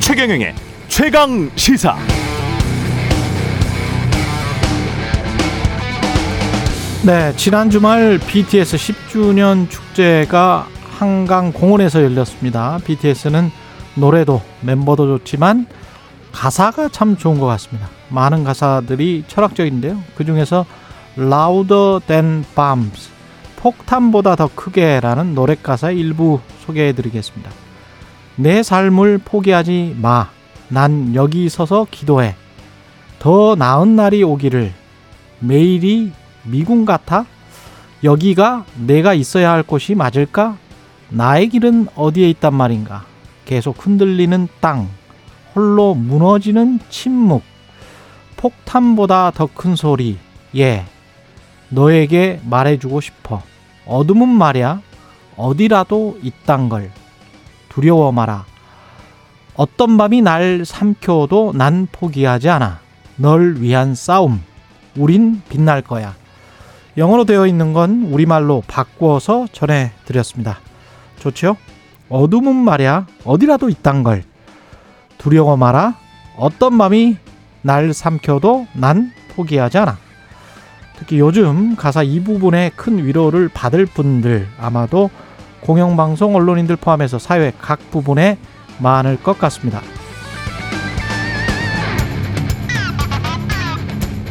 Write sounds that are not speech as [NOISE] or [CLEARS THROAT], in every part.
최경영의 최강 시사. 네, 지난 주말 BTS 10주년 축제가 한강 공원에서 열렸습니다. BTS는 노래도 멤버도 좋지만 가사가 참 좋은 것 같습니다. 많은 가사들이 철학적인데요. 그 중에서 Louder Than Bombs, 폭탄보다 더 크게라는 노래 가사 일부 소개해 드리겠습니다. 내 삶을 포기하지 마. 난 여기 서서 기도해. 더 나은 날이 오기를. 매일이 미군 같아? 여기가 내가 있어야 할 곳이 맞을까? 나의 길은 어디에 있단 말인가? 계속 흔들리는 땅. 홀로 무너지는 침묵. 폭탄보다 더 큰 소리. 예. 너에게 말해주고 싶어. 어둠은 말야. 어디라도 있단 걸. 두려워 마라. 어떤 밤이 날 삼켜도 난 포기하지 않아. 널 위한 싸움. 우린 빛날 거야. 영어로 되어 있는 건 우리말로 바꾸어서 전해드렸습니다. 좋죠? 어둠은 말야 어디라도 있단 걸. 두려워 마라. 어떤 밤이 날 삼켜도 난 포기하지 않아. 특히 요즘 가사 이 부분에 큰 위로를 받을 분들 아마도 공영방송 언론인들 포함해서 사회 각 부분에 많을 것 같습니다.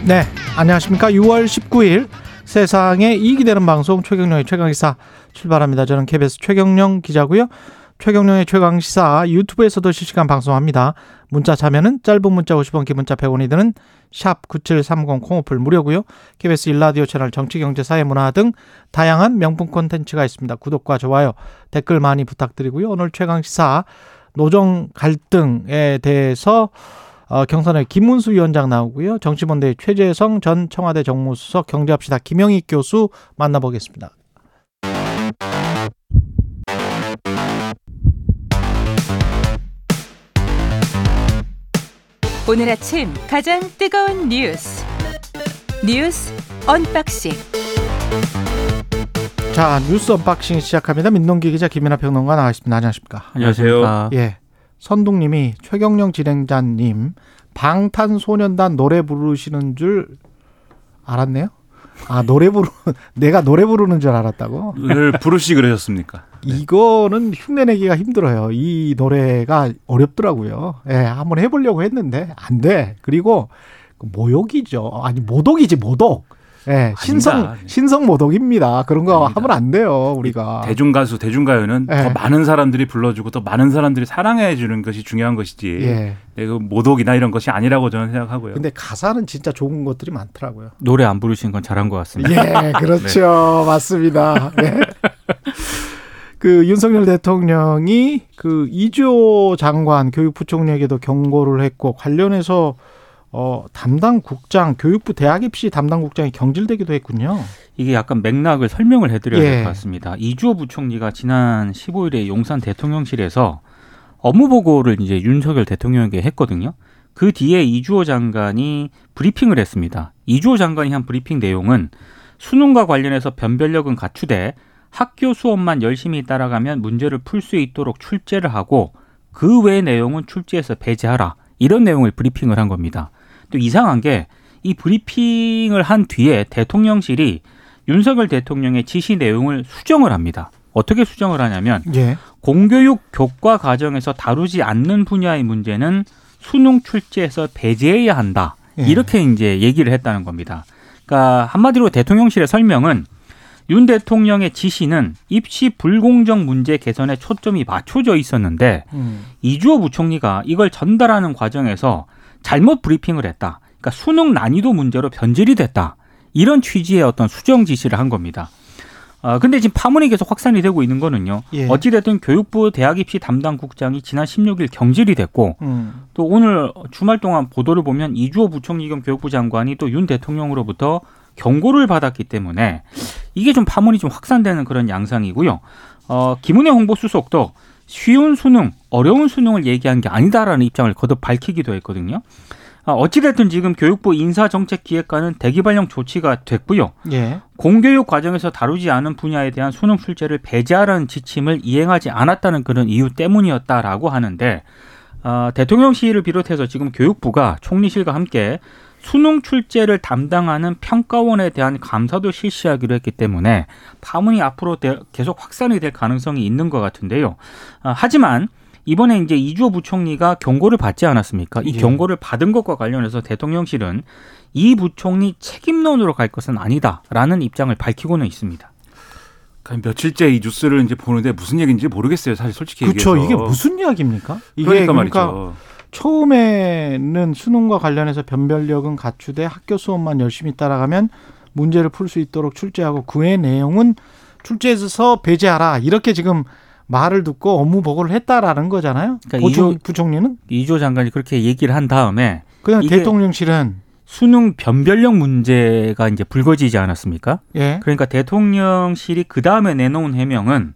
네, 안녕하십니까. 6월 19일 세상에 이익이 되는 방송 최경령의 최강시사 출발합니다. 저는 KBS 최경령 기자고요. 최경령의 최강 시사 유튜브에서도 실시간 방송합니다. 문자 참여는 짧은 문자 50원, 긴 문자 100원이 드는 샵 9730 콩오플 무료고요. KBS 일라디오 채널 정치, 경제, 사회, 문화 등 다양한 명품 콘텐츠가 있습니다. 구독과 좋아요, 댓글 많이 부탁드리고요. 오늘 최강 시사 노정 갈등에 대해서 어, 경선의 김문수 위원장 나오고요. 정치본대 최재성 전 청와대 정무수석 경제합시다 김영희 교수 만나보겠습니다. 오늘 아침 가장 뜨거운 뉴스 뉴스 unboxing 자 뉴스 unboxing 시작합니다. 민동기 기자 김민아 평론가 나와 있습니다. 안녕하십니까? 안녕하세요. 예, 선동님이 최경영 진행자님 방탄소년단 노래 부르시는 줄 알았네요. 아 노래 부르 [LAUGHS] 내가 노래 부르는 줄 알았다고. 늘 부르시 그러셨습니까? [LAUGHS] 이거는 흉내내기가 힘들어요. 이 노래가 어렵더라고요. 예, 한번 해보려고 했는데 안 돼. 그리고 모욕이죠. 아니 모독이지 모독. 예, 신성 아닙니다. 신성 모독입니다. 그런 거 아닙니다. 하면 안 돼요. 우리가. 대중 가수, 대중 가요는 네. 더 많은 사람들이 불러주고 더 많은 사람들이 사랑해 주는 것이 중요한 것이지. 예. 네, 그 모독이나 이런 것이 아니라고 저는 생각하고요. 근데 가사는 진짜 좋은 것들이 많더라고요. 노래 안 부르신 건 잘한 것 같습니다. 예, 그렇죠. [LAUGHS] 맞습니다. 예. 그 윤석열 대통령이 그 이주호 장관 교육부총리에게도 경고를 했고 관련해서 어 담당 국장 교육부 대학 입시 담당 국장이 경질되기도 했군요. 이게 약간 맥락을 설명을 해드려야 예. 될것 같습니다. 이주호 부총리가 지난 15일에 용산 대통령실에서 업무 보고를 이제 윤석열 대통령에게 했거든요. 그 뒤에 이주호 장관이 브리핑을 했습니다. 이주호 장관이 한 브리핑 내용은 수능과 관련해서 변별력은 갖추되 학교 수업만 열심히 따라가면 문제를 풀 수 있도록 출제를 하고 그 외의 내용은 출제해서 배제하라. 이런 내용을 브리핑을 한 겁니다. 또 이상한 게 이 브리핑을 한 뒤에 대통령실이 윤석열 대통령의 지시 내용을 수정을 합니다. 어떻게 수정을 하냐면 예. 공교육 교과 과정에서 다루지 않는 분야의 문제는 수능 출제에서 배제해야 한다. 예. 이렇게 이제 얘기를 했다는 겁니다. 그러니까 한마디로 대통령실의 설명은 윤 대통령의 지시는 입시 불공정 문제 개선에 초점이 맞춰져 있었는데 음. 이주호 부총리가 이걸 전달하는 과정에서 잘못 브리핑을 했다. 그러니까 수능 난이도 문제로 변질이 됐다. 이런 취지의 어떤 수정 지시를 한 겁니다. 아, 근데 지금 파문이 계속 확산이 되고 있는 거는요. 예. 어찌됐든 교육부 대학 입시 담당 국장이 지난 16일 경질이 됐고 음. 또 오늘 주말 동안 보도를 보면 이주호 부총리 겸 교육부 장관이 또 윤 대통령으로부터 경고를 받았기 때문에 이게 좀 파문이 좀 확산되는 그런 양상이고요. 어, 김은혜 홍보수석도 쉬운 수능, 어려운 수능을 얘기한 게 아니다라는 입장을 거듭 밝히기도 했거든요. 아, 어찌됐든 지금 교육부 인사정책기획관은 대기 발령 조치가 됐고요. 예. 공교육 과정에서 다루지 않은 분야에 대한 수능 출제를 배제하라는 지침을 이행하지 않았다는 그런 이유 때문이었다라고 하는데 어, 대통령실을 비롯해서 지금 교육부가 총리실과 함께 수능 출제를 담당하는 평가원에 대한 감사도 실시하기로 했기 때문에 파문이 앞으로 대- 계속 확산이 될 가능성이 있는 것 같은데요. 아, 하지만 이번에 이제 이주호 부총리가 경고를 받지 않았습니까? 이 예. 경고를 받은 것과 관련해서 대통령실은 이 부총리 책임론으로 갈 것은 아니다라는 입장을 밝히고는 있습니다. 그러니까 며칠째 이 뉴스를 이제 보는데 무슨 얘기인지 모르겠어요. 사실 솔직히 그렇죠. 얘기해서. 이게 무슨 이야기입니까? 이게 그러니까 그러니까 말이죠. 처음에는 수능과 관련해서 변별력은 갖추되 학교 수업만 열심히 따라가면 문제를 풀 수 있도록 출제하고 그외 내용은 출제에서 배제하라 이렇게 지금 말을 듣고 업무 보고를 했다라는 거잖아요. 그러니까 보총, 이조- 부총리는 이주호 장관이 그렇게 얘기를 한 다음에 그냥 대통령실은 수능 변별력 문제가 이제 불거지지 않았습니까? 예 그러니까 대통령실이 그 다음에 내놓은 해명은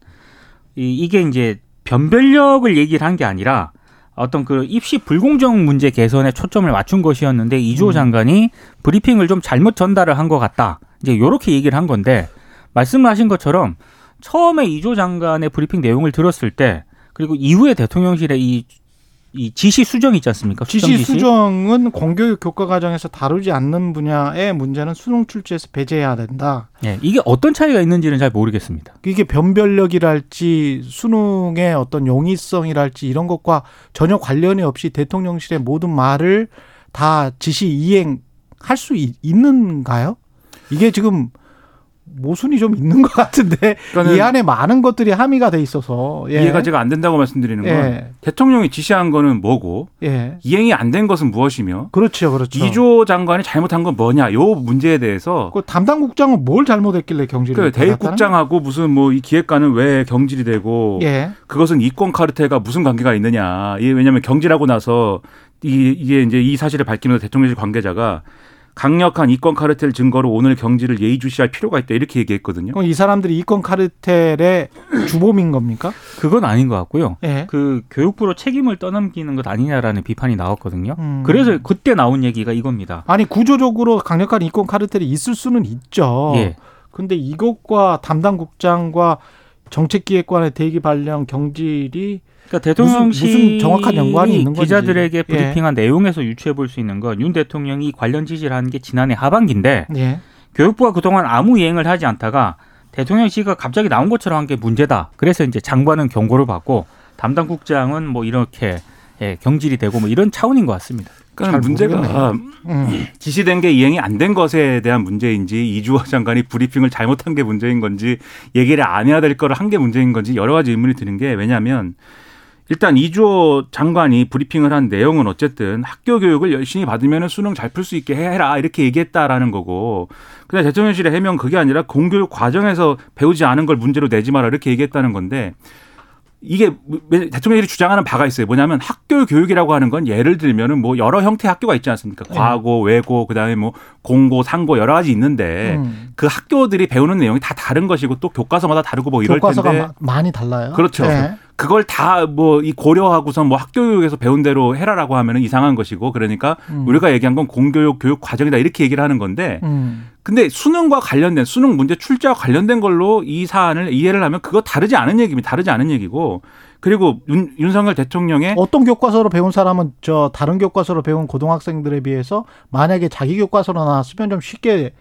이, 이게 이제 변별력을 얘기를 한 게 아니라 어떤 그 입시 불공정 문제 개선에 초점을 맞춘 것이었는데 이주호 음. 장관이 브리핑을 좀 잘못 전달을 한 것 같다. 이제 요렇게 얘기를 한 건데 말씀하신 것처럼 처음에 이주호 장관의 브리핑 내용을 들었을 때 그리고 이후에 대통령실의 이, 이 지시 수정 있지 않습니까? 지시 수정은 공교육 교과 과정에서 다루지 않는 분야의 문제는 수능 출제에서 배제해야 된다. 예, 이게 어떤 차이가 있는지는 잘 모르겠습니다. 이게 변별력이랄지 수능의 어떤 용이성이랄지 이런 것과 전혀 관련이 없이 대통령실의 모든 말을 다 지시 이행할 수 있- 있는가요? 이게 지금 모순이 좀 있는 것 같은데 그러니까는 이 안에 많은 것들이 함의가 돼 있어서 예. 이해가 제가 안 된다고 말씀드리는 건 예. 대통령이 지시한 거는 뭐고 예. 이행이 안 된 것은 무엇이며 그렇죠, 그렇죠. 이조 장관이 잘못한 건 뭐냐 요 문제에 대해서 그 담당 국장은 뭘 잘못했길래 경질을 그 받았다는 대입 국장하고 무슨 뭐 이 기획관은 왜 경질이 되고? 예. 그것은 이권 카르텔과 무슨 관계가 있느냐. 이게 왜냐하면 경질하고 나서 이, 이게 이제 이 사실을 밝히면서 대통령실 관계자가 강력한 이권 카르텔 증거로 오늘 경질을 예의주시할 필요가 있다 이렇게 얘기했거든요. 그럼 이 사람들이 이권 카르텔의 [CLEARS THROAT] 주범인 겁니까? 그건 아닌 것 같고요. 예. 그 교육부로 책임을 떠넘기는 것 아니냐라는 비판이 나왔거든요. 음. 그래서 그때 나온 얘기가 이겁니다. 아니 구조적으로 강력한 이권 카르텔이 있을 수는 있죠. 예. 근데 이것과 담당 국장과 정책기획관의 대기 발령 경질이 그러니까 대통령실이 무슨- 무슨 정확한 연관이 있는 건지. 기자들에게 예. 브리핑한 내용에서 유추해 볼 수 있는 건 윤 대통령이 관련 지시를 한 게 지난해 하반기인데 예. 교육부가 그동안 아무 이행을 하지 않다가 대통령실가 갑자기 나온 것처럼 한 게 문제다. 그래서 이제 장관은 경고를 받고 담당 국장은 뭐 이렇게 예, 경질이 되고 뭐 이런 차원인 것 같습니다. 그러니까 문제가 모르겠네요. 음. 지시된 게 이행이 안 된 것에 대한 문제인지 이주호 장관이 브리핑을 잘못한 게 문제인 건지 얘기를 안 해야 될 거를 한 게 문제인 건지 여러 가지 의문이 드는 게 왜냐하면 일단 이주호 장관이 브리핑을 한 내용은 어쨌든 학교 교육을 열심히 받으면 수능 잘 풀 수 있게 해라 이렇게 얘기했다라는 거고 근데 대통령실의 해명 그게 아니라 공교육 과정에서 배우지 않은 걸 문제로 내지 마라 이렇게 얘기했다는 건데 이게 대통령이 주장하는 바가 있어요. 뭐냐면 학교 교육이라고 하는 건 예를 들면은 뭐 여러 형태의 학교가 있지 않습니까? 네. 과고, 외고, 그다음에 뭐 공고, 상고 여러 가지 있는데 음. 그 학교들이 배우는 내용이 다 다른 것이고 또 교과서마다 다르고 뭐 이럴 교과서가 텐데 마- 많이 달라요. 그렇죠. 예. 그걸 다 뭐 이 고려하고서 뭐 학교 교육에서 배운 대로 해라라고 하면은 이상한 것이고 그러니까 음. 우리가 얘기한 건 공교육 교육 과정이다 이렇게 얘기를 하는 건데 음. 근데 수능과 관련된 수능 문제 출제와 관련된 걸로 이 사안을 이해를 하면 그거 다르지 않은 얘기입니다. 다르지 않은 얘기고 그리고 윤, 윤석열 대통령의 어떤 교과서로 배운 사람은 저 다른 교과서로 배운 고등학생들에 비해서 만약에 자기 교과서로 나왔으면 좀 쉽게 어,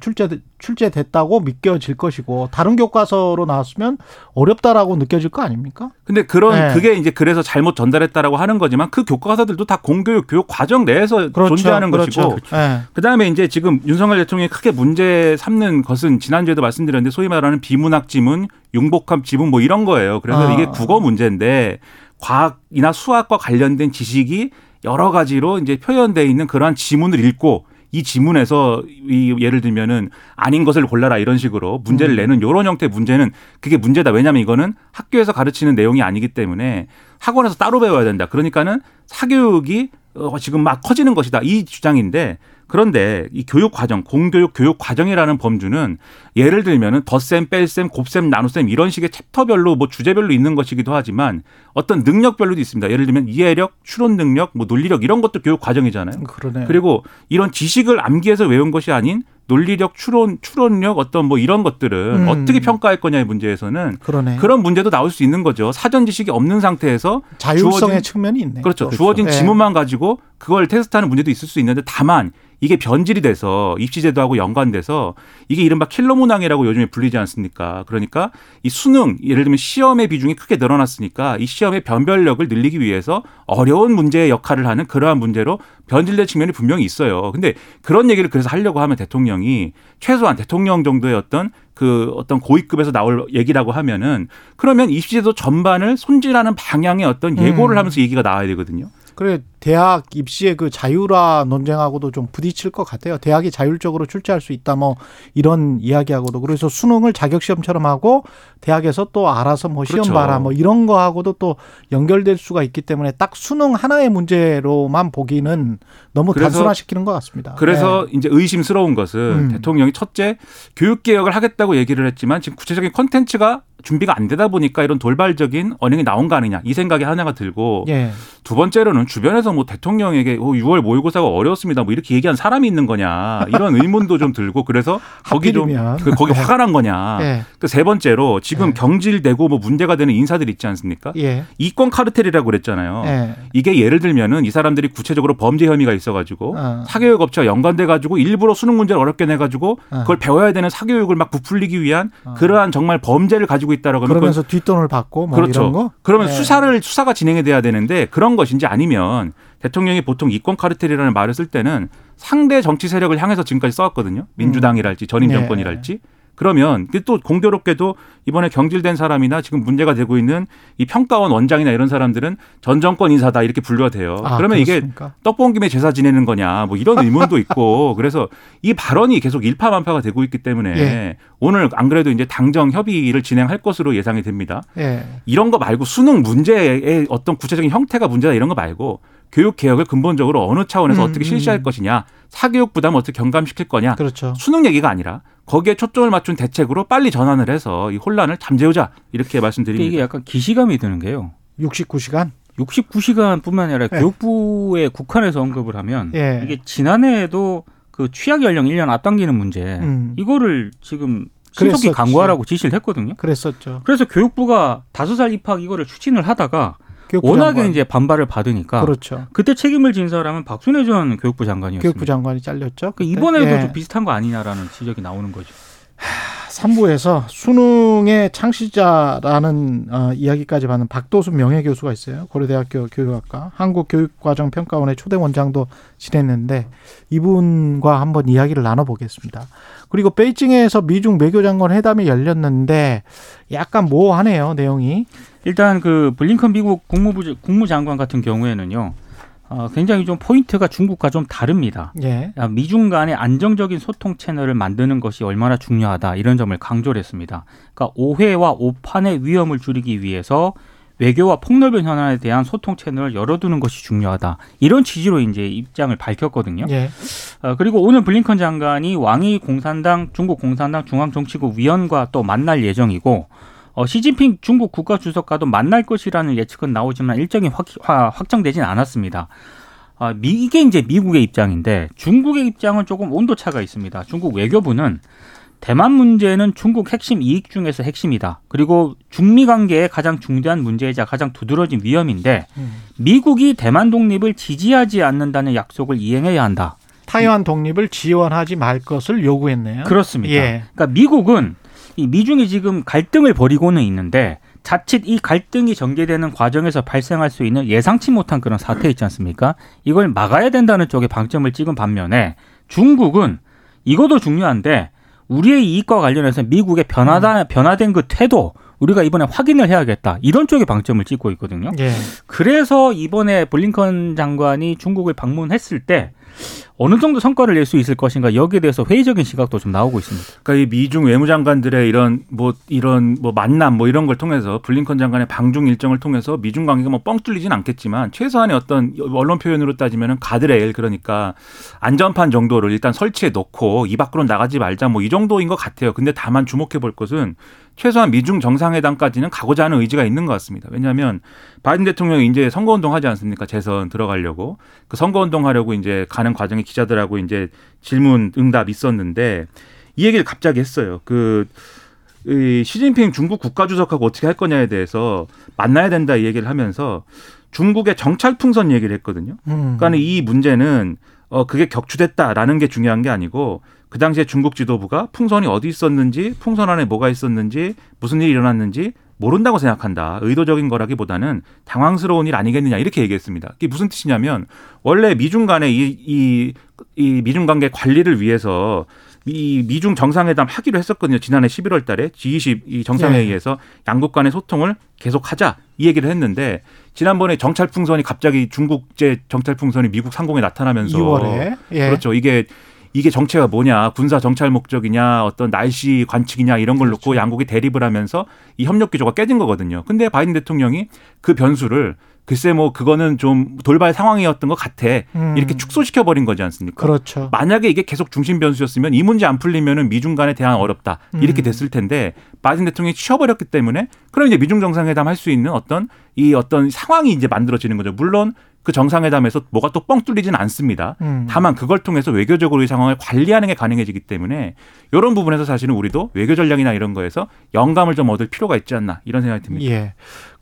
출제 출제됐다고 믿겨질 것이고 다른 교과서로 나왔으면 어렵다라고 느껴질 거 아닙니까? 근데 그런 네. 그게 이제 그래서 잘못 전달했다라고 하는 거지만 그 교과서들도 다 공교육 교육 과정 내에서 존재하는 그렇죠. 것이고 예. 그다음에 이제 지금 윤석열 대통령이 크게 문제 삼는 것은 지난주에도 말씀드렸는데 소위 말하는 비문학 지문, 융복합 지문 뭐 이런 거예요. 그래서 아. 이게 국어 문제인데 과학이나 수학과 관련된 지식이 여러 가지로 이제 표현되어 있는 그러한 지문을 읽고 이 지문에서 이 예를 들면은 아닌 것을 골라라 이런 식으로 문제를 음. 내는 이런 형태의 문제는 그게 문제다. 왜냐하면 이거는 학교에서 가르치는 내용이 아니기 때문에 학원에서 따로 배워야 된다. 그러니까는 사교육이 어, 지금 막 커지는 것이다 이 주장인데 그런데 이 교육 과정, 공교육 교육 과정이라는 범주는 예를 들면은 덧셈, 뺄셈, 곱셈, 나눗셈 이런 식의 챕터별로 뭐 주제별로 있는 것이기도 하지만 어떤 능력별로도 있습니다. 예를 들면 이해력, 추론 능력, 뭐 논리력 이런 것도 교육 과정이잖아요. 그러네. 그리고 이런 지식을 암기해서 외운 것이 아닌 논리력, 추론, 추론력 어떤 뭐 이런 것들은 음. 어떻게 평가할 거냐의 문제에서는 그러네. 그런 문제도 나올 수 있는 거죠. 사전 지식이 없는 상태에서 자율성의 주어진- 측면이 있네. 그렇죠. 주어진 네. 지문만 가지고 그걸 테스트하는 문제도 있을 수 있는데 다만 이게 변질이 돼서 입시제도하고 연관돼서 이게 이른바 킬러 문항이라고 요즘에 불리지 않습니까? 그러니까 이 수능 예를 들면 시험의 비중이 크게 늘어났으니까 이 시험의 변별력을 늘리기 위해서 어려운 문제의 역할을 하는 그러한 문제로 변질된 측면이 분명히 있어요. 근데 그런 얘기를 그래서 하려고 하면 대통령이 최소한 대통령 정도의 어떤 그 어떤 고위급에서 나올 얘기라고 하면은 그러면 입시제도 전반을 손질하는 방향의 어떤 예고를 음. 하면서 얘기가 나와야 되거든요. 그래 대학 입시의 그 자율화 논쟁하고도 좀 부딪힐 것 같아요. 대학이 자율적으로 출제할 수 있다 뭐 이런 이야기하고도 그래서 수능을 자격 시험처럼 하고 대학에서 또 알아서 뭐 시험 그렇죠. 봐라 뭐 이런 거하고도 또 연결될 수가 있기 때문에 딱 수능 하나의 문제로만 보기는 너무 단순화시키는 것 같습니다. 그래서 이제 의심스러운 것은 아, 네. 음. 대통령이 첫째 교육 개혁을 하겠다고 얘기를 했지만 지금 구체적인 컨텐츠가 준비가 안 되다 보니까 이런 돌발적인 언행이 나온 거 아니냐 이 생각이 하나가 들고 예. 두 번째로는 주변에서 뭐 대통령에게 어, 6월 모의고사가 어려웠습니다 뭐 이렇게 얘기한 사람이 있는 거냐 이런 [LAUGHS] 의문도 좀 들고 그래서 거기 좀 하필이면. 그 거기 네. 화가 난 거냐 예. 그세 번째로 지금 네. 경질되고 뭐 문제가 되는 인사들 있지 않습니까 예. 이권 카르텔이라고 그랬잖아요 예. 이게 예를 들면은 이 사람들이 구체적으로 범죄 혐의가 있어가지고 어. 사교육 업체와 연관돼 가지고 일부러 수능 문제를 어렵게 내 가지고 어. 그걸 배워야 되는 사교육을 막 부풀리기 위한 그러한 정말 범죄를 가지고 있다라고 하면 그러면서 뒷돈을 받고 뭐 그렇죠. 이런 거. 그러면 예. 수사를 수사가 진행이 돼야 되는데 그런 것인지 아니면 대통령이 보통 이권 카르텔이라는 말을 쓸 때는 상대 정치 세력을 향해서 지금까지 써왔거든요. 민주당이랄지 전임 네. 정권이랄지. 그러면 또 공교롭게도 이번에 경질된 사람이나 지금 문제가 되고 있는 이 평가원 원장이나 이런 사람들은 전 정권 인사다 이렇게 분류가 돼요. 아, 그러면 이게 그렇습니까? 떡본 김에 제사 지내는 거냐 뭐 이런 의문도 있고 [LAUGHS] 그래서 이 발언이 계속 일파만파가 되고 있기 때문에 예. 오늘 안 그래도 이제 당정 협의를 진행할 것으로 예상이 됩니다. 예. 이런 거 말고 수능 문제의 어떤 구체적인 형태가 문제다 이런 거 말고 교육 개혁을 근본적으로 어느 차원에서 음, 어떻게 실시할 음. 것이냐 사교육 부담을 어떻게 경감시킬 거냐 그렇죠. 수능 얘기가 아니라 거기에 초점을 맞춘 대책으로 빨리 전환을 해서 이 혼란을 잠재우자 이렇게 말씀드립니다. 이게 약간 기시감이 드는 게요. 69시간. 69시간뿐만 아니라 예. 교육부에 국한해서 언급을 하면 예. 이게 지난해에도 그 취약 연령 1년 앞당기는 문제 음. 이거를 지금 신속히. 강구하라고 지시를 했거든요. 그랬었죠. 그래서 교육부가 다섯 살 입학 이거를 추진을 하다가 교육부 워낙에 장관. 이제 반발을 받으니까 그렇죠. 그때 책임을 진 사람은 박순애 전 교육부 장관이었습니다. 교육부 장관이 잘렸죠. 그 그때. 이번에도 예. 좀 비슷한 거 아니냐라는 지적이 나오는 거죠. 3부에서 수능의 창시자라는 어, 이야기까지 받는 박도순 명예교수가 있어요. 고려대학교 교육학과 한국교육과정평가원의 초대 원장도 지냈는데 이분과 한번 이야기를 나눠보겠습니다. 그리고 베이징에서 미중 외교장관 회담이 열렸는데 약간 모호하네요 내용이. 일단 그 블링컨 미국 국무부 국무장관 같은 경우에는요. 어, 굉장히 좀 포인트가 중국과 좀 다릅니다. 예. 아, 미중 간의 안정적인 소통 채널을 만드는 것이 얼마나 중요하다 이런 점을 강조를 했습니다. 그러니까 오해와 오판의 위험을 줄이기 위해서 외교와 폭넓은 현안에 대한 소통 채널을 열어두는 것이 중요하다. 이런 취지로 이제 입장을 밝혔거든요. 예. 어, 그리고 오늘 블링컨 장관이 왕이 공산당 중국 공산당 중앙정치국 위원과 또 만날 예정이고 어, 시진핑 중국 국가주석과도 만날 것이라는 예측은 나오지만 일정이 확, 화- 확정되진 않았습니다. 아, 미, 이게 이제 미국의 입장인데 중국의 입장은 조금 온도차가 있습니다. 중국 외교부는 대만 문제는 중국 핵심 이익 중에서 핵심이다. 그리고 중미 관계의 가장 중대한 문제이자 가장 두드러진 위험인데 음. 미국이 대만 독립을 지지하지 않는다는 약속을 이행해야 한다. 타이완 독립을 지원하지 말 것을 요구했네요. 그렇습니다. 예. 그러니까 미국은 이 미중이 지금 갈등을 벌이고는 있는데 자칫 이 갈등이 전개되는 과정에서 발생할 수 있는 예상치 못한 그런 사태 있지 않습니까? 이걸 막아야 된다는 쪽에 방점을 찍은 반면에 중국은 이것도 중요한데 우리의 이익과 관련해서 미국의 변화다, 변화된 그 태도 우리가 이번에 확인을 해야겠다. 이런 쪽에 방점을 찍고 있거든요. 예. 그래서 이번에 블링컨 장관이 중국을 방문했을 때 어느 정도 성과를 낼 수 있을 것인가 여기에 대해서 회의적인 시각도 좀 나오고 있습니다. 그러니까 이 미중 외무장관들의 이런 뭐 이런 뭐 만남 뭐 이런 걸 통해서 블링컨 장관의 방중 일정을 통해서 미중 관계가 뭐 뻥 뚫리진 않겠지만 최소한의 어떤 언론 표현으로 따지면은 가드레일 그러니까 안전판 정도를 일단 설치해 놓고 이 밖으로 나가지 말자 뭐 이 정도인 것 같아요. 근데 다만 주목해 볼 것은 최소한 미중 정상회담까지는 가고자 하는 의지가 있는 것 같습니다. 왜냐하면 바이든 대통령이 이제 선거운동 하지 않습니까? 재선 들어가려고 그 선거운동 하려고 이제 가는 과정에 기자들하고 이제 질문 응답 있었는데 이 얘기를 갑자기 했어요. 그 이 시진핑 중국 국가주석하고 어떻게 할 거냐에 대해서 만나야 된다 이 얘기를 하면서 중국의 정찰 풍선 얘기를 했거든요. 음. 그러니까 이 문제는 어 그게 격추됐다라는 게 중요한 게 아니고 그 당시에 중국 지도부가 풍선이 어디 있었는지 풍선 안에 뭐가 있었는지 무슨 일이 일어났는지 모른다고 생각한다. 의도적인 거라기보다는 당황스러운 일 아니겠느냐 이렇게 얘기했습니다. 이게 무슨 뜻이냐면 원래 미중 간의 이, 이, 이 미중 관계 관리를 위해서 이 미중 정상회담 하기로 했었거든요. 지난해 11월 달에 G20 이 정상회의에서 양국 간의 소통을 계속하자 이 얘기를 했는데 지난번에 정찰 풍선이 갑자기 중국제 정찰 풍선이 미국 상공에 나타나면서 2월에 예. 그렇죠. 이게 이게 정체가 뭐냐, 군사 정찰 목적이냐, 어떤 날씨 관측이냐 이런 걸 놓고 양국이 대립을 하면서 이 협력 기조가 깨진 거거든요. 근데 바이든 대통령이 그 변수를 글쎄 뭐 그거는 좀 돌발 상황이었던 것 같아 음. 이렇게 축소시켜 버린 거지 않습니까? 그렇죠. 만약에 이게 계속 중심 변수였으면 이 문제 안 풀리면은 미중 간의 대안 어렵다 이렇게 음. 됐을 텐데 바이든 대통령이 치워버렸기 때문에 그럼 이제 미중 정상회담 할 수 있는 어떤 이 어떤 상황이 이제 만들어지는 거죠. 물론 그 정상회담에서 뭐가 또 뻥 뚫리지는 않습니다. 음. 다만 그걸 통해서 외교적으로 이 상황을 관리하는 게 가능해지기 때문에 이런 부분에서 사실은 우리도 외교 전략이나 이런 거에서 영감을 좀 얻을 필요가 있지 않나 이런 생각이 듭니다. 예.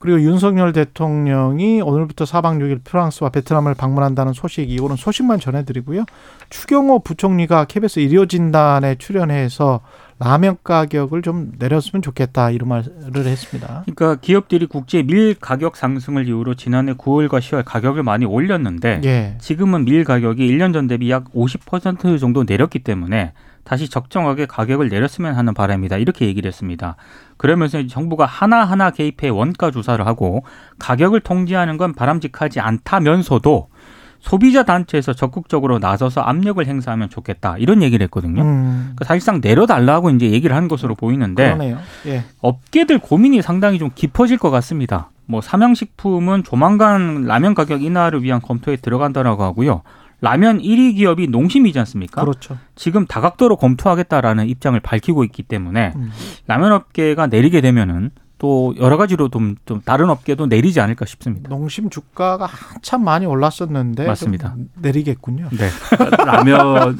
그리고 윤석열 대통령이 오늘부터 4박 6일 프랑스와 베트남을 방문한다는 소식, 이거는 소식만 전해드리고요. 추경호 부총리가 KBS 의료진단에 출연해서 라면 가격을 좀 내렸으면 좋겠다 이런 말을 했습니다. 그러니까 기업들이 국제 밀 가격 상승을 이유로 지난해 9월과 10월 가격을 많이 올렸는데 예. 지금은 밀 가격이 1년 전 대비 약 50% 정도 내렸기 때문에 다시 적정하게 가격을 내렸으면 하는 바람이다. 이렇게 얘기를 했습니다. 그러면서 정부가 하나하나 개입해 원가 조사를 하고 가격을 통제하는 건 바람직하지 않다면서도 소비자 단체에서 적극적으로 나서서 압력을 행사하면 좋겠다. 이런 얘기를 했거든요. 음. 그러니까 사실상 내려달라고 이제 얘기를 한 것으로 보이는데. 예. 업계들 고민이 상당히 좀 깊어질 것 같습니다. 뭐 삼양식품은 조만간 라면 가격 인하를 위한 검토에 들어간다라고 하고요. 라면 1위 기업이 농심이지 않습니까? 그렇죠. 지금 다각도로 검토하겠다라는 입장을 밝히고 있기 때문에 음. 라면 업계가 내리게 되면은 또 여러 가지로 좀, 좀 다른 업계도 내리지 않을까 싶습니다. 농심 주가가 한참 많이 올랐었는데 맞습니다. 좀 내리겠군요. 네. [LAUGHS] 라면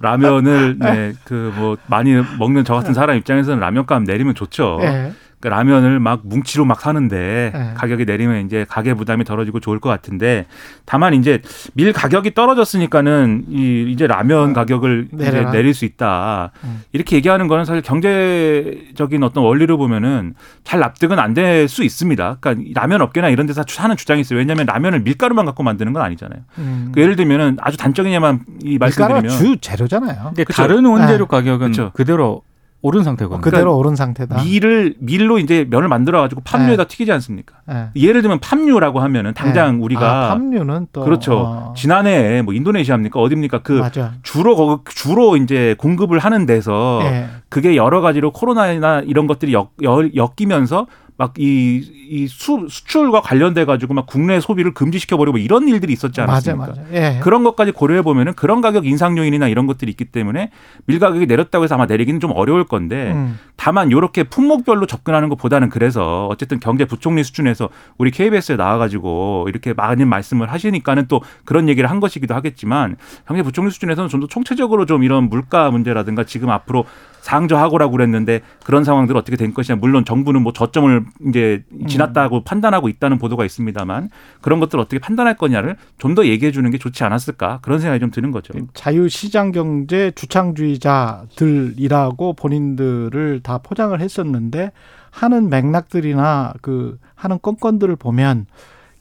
라면을 네, 그 뭐 많이 먹는 저 같은 사람 입장에서는 라면값 내리면 좋죠. 예. 그러니까 라면을 막 뭉치로 막 사는데 네. 가격이 내리면 이제 가계 부담이 덜어지고 좋을 것 같은데 다만 이제 밀 가격이 떨어졌으니까는 이 이제 라면 가격을 이제 아, 내려라. 내릴 수 있다 음. 이렇게 얘기하는 거는 사실 경제적인 어떤 원리로 보면은 잘 납득은 안 될 수 있습니다. 그러니까 이 라면 업계나 이런 데서 하는 주장이 있어요. 왜냐하면 라면을 밀가루만 갖고 만드는 건 아니잖아요. 음. 그 예를 들면은 아주 단적이냐만 이 밀가루가 말씀드리면 주 재료잖아요. 근데 그쵸. 다른 원재료 네. 가격은 그쵸. 그대로 오른 상태거든요. 그대로 오른 상태다. 밀을 밀로 이제 면을 만들어 가지고 팜유에다 튀기지 않습니까? 예. 예를 들면 팜유라고 하면은 당장 예. 우리가 아, 팜유는 또 그렇죠. 어, 지난해에 뭐 인도네시아입니까 어딥니까 그 맞아. 주로 거 주로 이제 공급을 하는 데서 예. 그게 여러 가지로 코로나나 이런 것들이 엮, 엮, 엮이면서 막이 이 수출과 관련돼 가지고 막 국내 소비를 금지시켜 버리고 이런 일들이 있었지 맞아 않았습니까? 맞아. 예. 그런 것까지 고려해 보면은 그런 가격 인상 요인이나 이런 것들이 있기 때문에 밀 가격이 내렸다고 해서 아마 내리기는 좀 어려울 건데 음. 다만 이렇게 품목별로 접근하는 것보다는 그래서 어쨌든 경제 부총리 수준에서 우리 KBS에 나와 가지고 이렇게 많은 말씀을 하시니까는 또 그런 얘기를 한 것이기도 하겠지만 경제 부총리 수준에서는 좀 더 총체적으로 좀 이런 물가 문제라든가 지금 앞으로 상저하고라고 그랬는데 그런 상황들 어떻게 된 것이냐. 물론 정부는 뭐 저점을 이제 지났다고 판단하고 있다는 보도가 있습니다만 그런 것들 을 어떻게 판단할 거냐를 좀 더 얘기해 주는 게 좋지 않았을까. 그런 생각이 좀 드는 거죠. 자유시장 경제 주창주의자들이라고 본인들을 다 포장을 했었는데 하는 맥락들이나 그 하는 건건들을 보면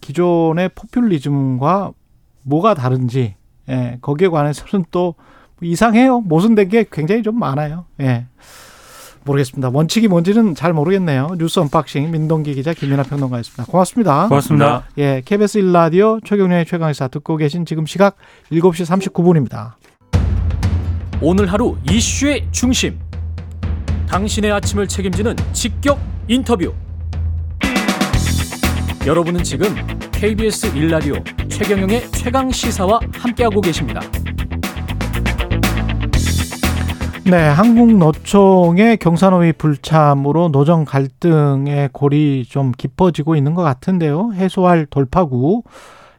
기존의 포퓰리즘과 뭐가 다른지 예, 거기에 관해서는 또 이상해요. 모순된 게 굉장히 좀 많아요. 예. 모르겠습니다. 원칙이 뭔지는 잘 모르겠네요. 뉴스 언박싱 민동기 기자 김민아 평론가였습니다. 고맙습니다. 고맙습니다. 예, KBS 1라디오 최경영의 최강시사 듣고 계신 지금 시각 7시 39분입니다. 오늘 하루 이슈의 중심. 당신의 아침을 책임지는 직격 인터뷰. 여러분은 지금 KBS 1라디오 최경영의 최강 시사와 함께하고 계십니다. 네, [LAUGHS] 한국노총의 경산호위 불참으로 노정 갈등의 골이 좀 깊어지고 있는 것 같은데요. 해소할 돌파구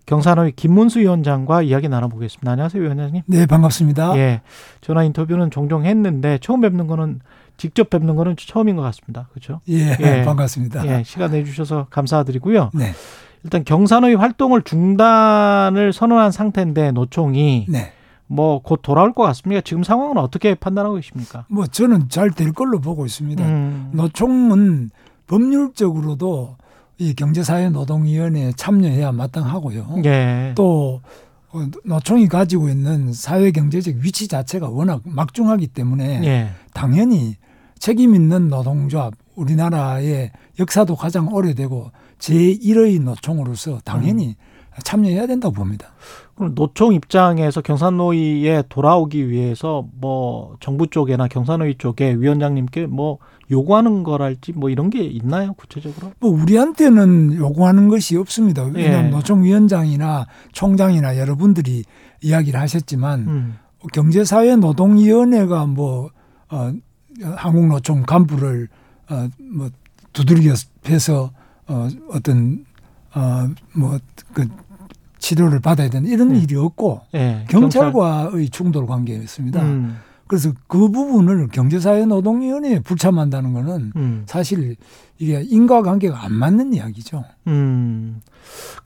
경산호위 김문수 위원장과 이야기 나눠보겠습니다. 안녕하세요, 위원장님. 네, 반갑습니다. 예, 전화 인터뷰는 종종 했는데 처음 뵙는 거는 직접 뵙는 거는 처음인 것 같습니다. 그렇죠? 예, 예. [LAUGHS] 반갑습니다. 예, 시간 내주셔서 감사드리고요. 네, 일단 경산호위 활동을 중단을 선언한 상태인데 노총이 네. 뭐 곧 돌아올 것 같습니까? 지금 상황은 어떻게 판단하고 계십니까? 뭐 저는 잘 될 걸로 보고 있습니다. 음, 노총은 법률적으로도 이 경제사회 노동위원회에 참여해야 마땅하고요. 예. 또 어, 노총이 가지고 있는 사회 경제적 위치 자체가 워낙 막중하기 때문에 예. 당연히 책임 있는 노동조합 우리나라의 역사도 가장 오래되고 제1의 노총으로서 당연히 참여해야 된다고 봅니다. 그럼 노총 입장에서 경산노위에 돌아오기 위해서 뭐 정부 쪽이나 경산노위 쪽에 위원장님께 뭐 요구하는 거랄지 뭐 이런 게 있나요 구체적으로? 뭐 우리한테는 요구하는 것이 없습니다. 왜냐하면 예. 노총 위원장이나 총장이나 여러분들이 이야기를 하셨지만 음. 경제사회노동위원회가 뭐 어, 한국노총 간부를 어, 뭐 두들겨 패서 어, 어떤 어 뭐그 치료를 받아야 되는 이런 네. 일이 없고 예. 경찰과의 충돌 관계였습니다. 음. 그래서 그 부분을 경제사회노동위원회에 불참한다는 거는 음. 사실 이게 인과관계가 안 맞는 이야기죠. 음.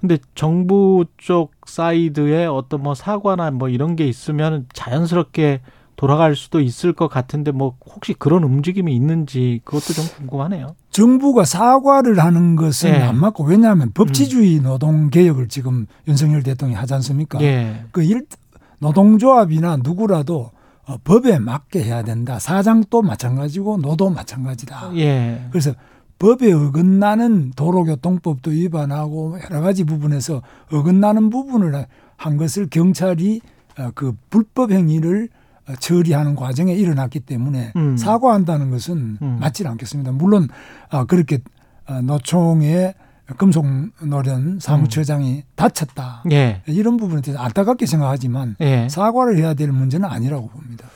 근데 정부 쪽 사이드에 어떤 뭐 사과나 뭐 이런 게 있으면 자연스럽게 돌아갈 수도 있을 것 같은데 뭐 혹시 그런 움직임이 있는지 그것도 좀 궁금하네요. 정부가 사과를 하는 것은 예. 안 맞고 왜냐하면 법치주의 노동 개혁을 지금 윤석열 대통령이 하지 않습니까? 예. 그 일, 노동조합이나 누구라도 어, 법에 맞게 해야 된다. 사장도 마찬가지고 노도 마찬가지다. 예. 그래서 법에 어긋나는 도로교통법도 위반하고 여러 가지 부분에서 어긋나는 부분을 한 것을 경찰이 어, 그 불법 행위를 어, 처리하는 과정에 일어났기 때문에 음. 사과한다는 것은 음. 맞지 않겠습니다. 물론 아, 그렇게 어, 노총의 금속노련 사무처장이 다쳤다. 예. 이런 부분에 대해서 안타깝게 생각하지만 예. 사과를 해야 될 문제는 아니라고 봅니다.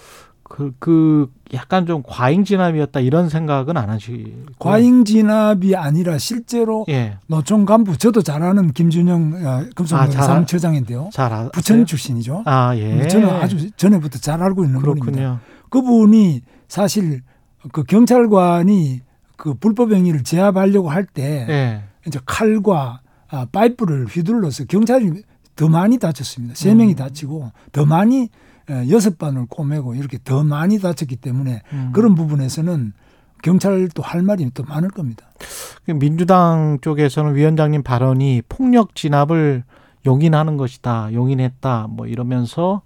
그, 그, 약간 좀 과잉 진압이었다 이런 생각은 안 하시고. 과잉 진압이 아니라 실제로 예. 노총 간부 저도 잘 아는 김준영 어, 금속노련 아, 잘 알- 사무처장인데요. 잘 아, 부천 출신이죠. 아, 예. 저는 아주 전에부터 잘 알고 있는 분입니다. 그렇군요. 그분이 사실 그 경찰관이 그 불법 행위를 제압하려고 할때 예. 이제 칼과 아, 파이프를 휘둘러서 경찰이 더 많이 다쳤습니다. 세 음. 명이 다치고 더 많이 에, 여섯 반을 꼬매고 이렇게 더 많이 다쳤기 때문에 음. 그런 부분에서는 경찰도 할 말이 또 많을 겁니다. 민주당 쪽에서는 위원장님 발언이 폭력 진압을 용인하는 것이다. 용인했다. 뭐 이러면서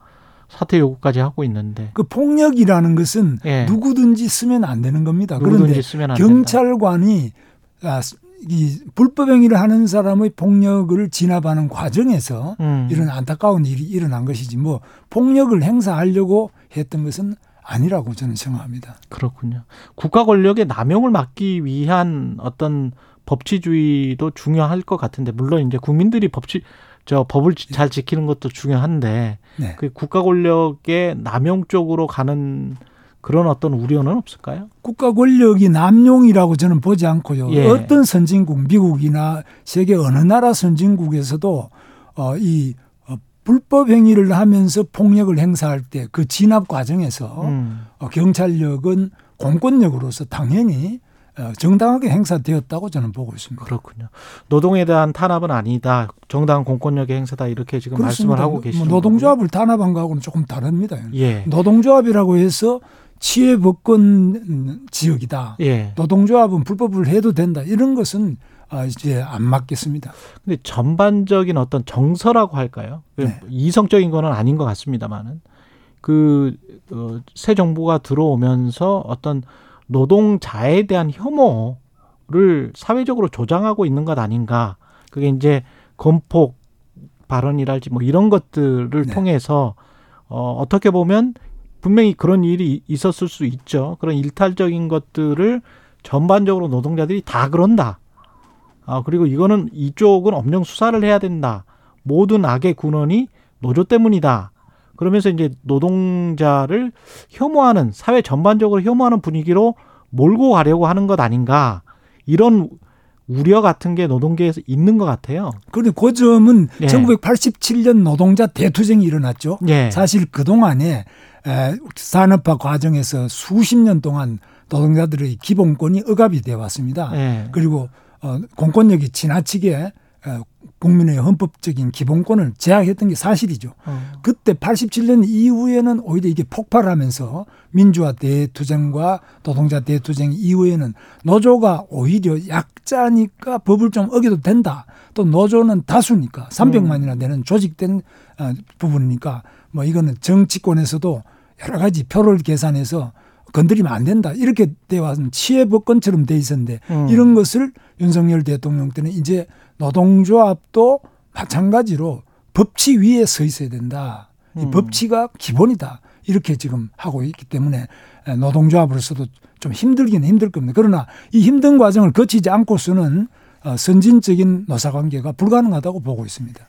사퇴 요구까지 하고 있는데. 그 폭력이라는 것은 예. 누구든지 쓰면 안 되는 겁니다. 누구든지 그런데 쓰면 안 된다. 경찰관이 아, 이 불법 행위를 하는 사람의 폭력을 진압하는 과정에서 음. 이런 안타까운 일이 일어난 것이지 뭐 폭력을 행사하려고 했던 것은 아니라고 저는 생각합니다. 그렇군요. 국가 권력의 남용을 막기 위한 어떤 법치주의도 중요할 것 같은데 물론 이제 국민들이 법치 저 법을 지- 잘 지키는 것도 중요한데 네. 그 국가 권력의 남용 쪽으로 가는 그런 어떤 우려는 없을까요? 국가 권력이 남용이라고 저는 보지 않고요. 예. 어떤 선진국, 미국이나 세계 어느 나라 선진국에서도 어, 이 어, 불법 행위를 하면서 폭력을 행사할 때 그 진압 과정에서 음. 어, 경찰력은 공권력으로서 당연히 어, 정당하게 행사되었다고 저는 보고 있습니다. 그렇군요. 노동에 대한 탄압은 아니다. 정당한 공권력의 행사다 이렇게 지금 말씀을 하고 계시는 뭐 노동조합을 탄압한 거하고는 조금 다릅니다. 예. 노동조합이라고 해서 치외법권 지역이다. 예. 노동조합은 불법을 해도 된다. 이런 것은 아, 이제 안 맞겠습니다. 근데 전반적인 어떤 정서라고 할까요? 네. 이성적인 거는 아닌 것 같습니다만은 그 어, 새 정부가 들어오면서 어떤 노동자에 대한 혐오를 사회적으로 조장하고 있는 것 아닌가. 그게 이제 건폭 발언이랄지 뭐 이런 것들을 네. 통해서 어, 어떻게 보면 분명히 그런 일이 있었을 수 있죠. 그런 일탈적인 것들을 전반적으로 노동자들이 다 그런다. 아, 그리고 이거는 이쪽은 엄정 수사를 해야 된다. 모든 악의 근원이 노조 때문이다. 그러면서 이제 노동자를 혐오하는 사회 전반적으로 혐오하는 분위기로 몰고 가려고 하는 것 아닌가. 이런 우려 같은 게 노동계에서 있는 것 같아요. 그런데 그 점은 예. 1987년 노동자 대투쟁이 일어났죠. 예. 사실 그 동안에 에, 산업화 과정에서 수십 년 동안 노동자들의 기본권이 억압이 되어 왔습니다. 예. 그리고 어, 공권력이 지나치게 어, 국민의 헌법적인 기본권을 제약했던 게 사실이죠. 어. 그때 87년 이후에는 오히려 이게 폭발하면서 민주화 대투쟁과 노동자 대투쟁 이후에는 노조가 오히려 약자니까 법을 좀 어겨도 된다. 또 노조는 다수니까 300만이나 되는 조직된 어, 부분이니까 뭐 이거는 정치권에서도 여러 가지 표를 계산해서 건드리면 안 된다. 이렇게 돼 왔는 치해법권처럼 돼 있었는데 음. 이런 것을 윤석열 대통령 때는 이제 노동조합도 마찬가지로 법치 위에 서 있어야 된다. 이 음. 법치가 기본이다. 이렇게 지금 하고 있기 때문에 노동조합으로서도 좀 힘들기는 힘들 겁니다. 그러나 이 힘든 과정을 거치지 않고서는 어, 선진적인 노사관계가 불가능하다고 보고 있습니다.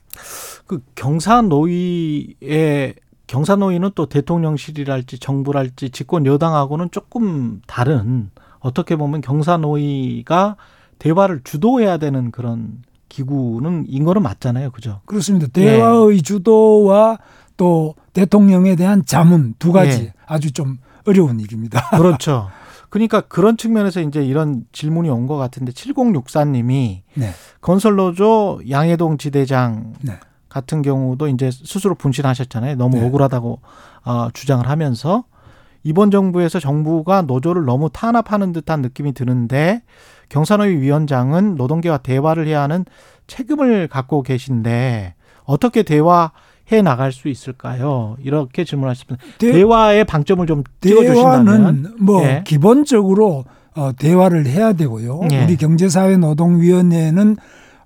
그 경사노위의 경사노위는 또 대통령실이랄지 정부랄지 집권 여당하고는 조금 다른 어떻게 보면 경사노위가 대화를 주도해야 되는 그런 기구는 인 거는 맞잖아요. 그죠? 그렇습니다. 대화의 주도와 또 대통령에 대한 자문 두 가지 예. 아주 좀 어려운 일입니다. [LAUGHS] 그렇죠. 그러니까 그런 측면에서 이제 이런 질문이 온 것 같은데 7064님이 네. 건설노조 양해동 지대장 네. 같은 경우도 이제 스스로 분신하셨잖아요. 너무 네. 억울하다고 어, 주장을 하면서 이번 정부에서 정부가 노조를 너무 탄압하는 듯한 느낌이 드는데 경산노위 위원장은 노동계와 대화를 해야 하는 책임을 갖고 계신데 어떻게 대화해 나갈 수 있을까요? 이렇게 질문하셨습니다. 대- 대화의 방점을 좀 찍어주신다면 대화는 뭐 예. 기본적으로 어, 대화를 해야 되고요. 예. 우리 경제사회노동위원회는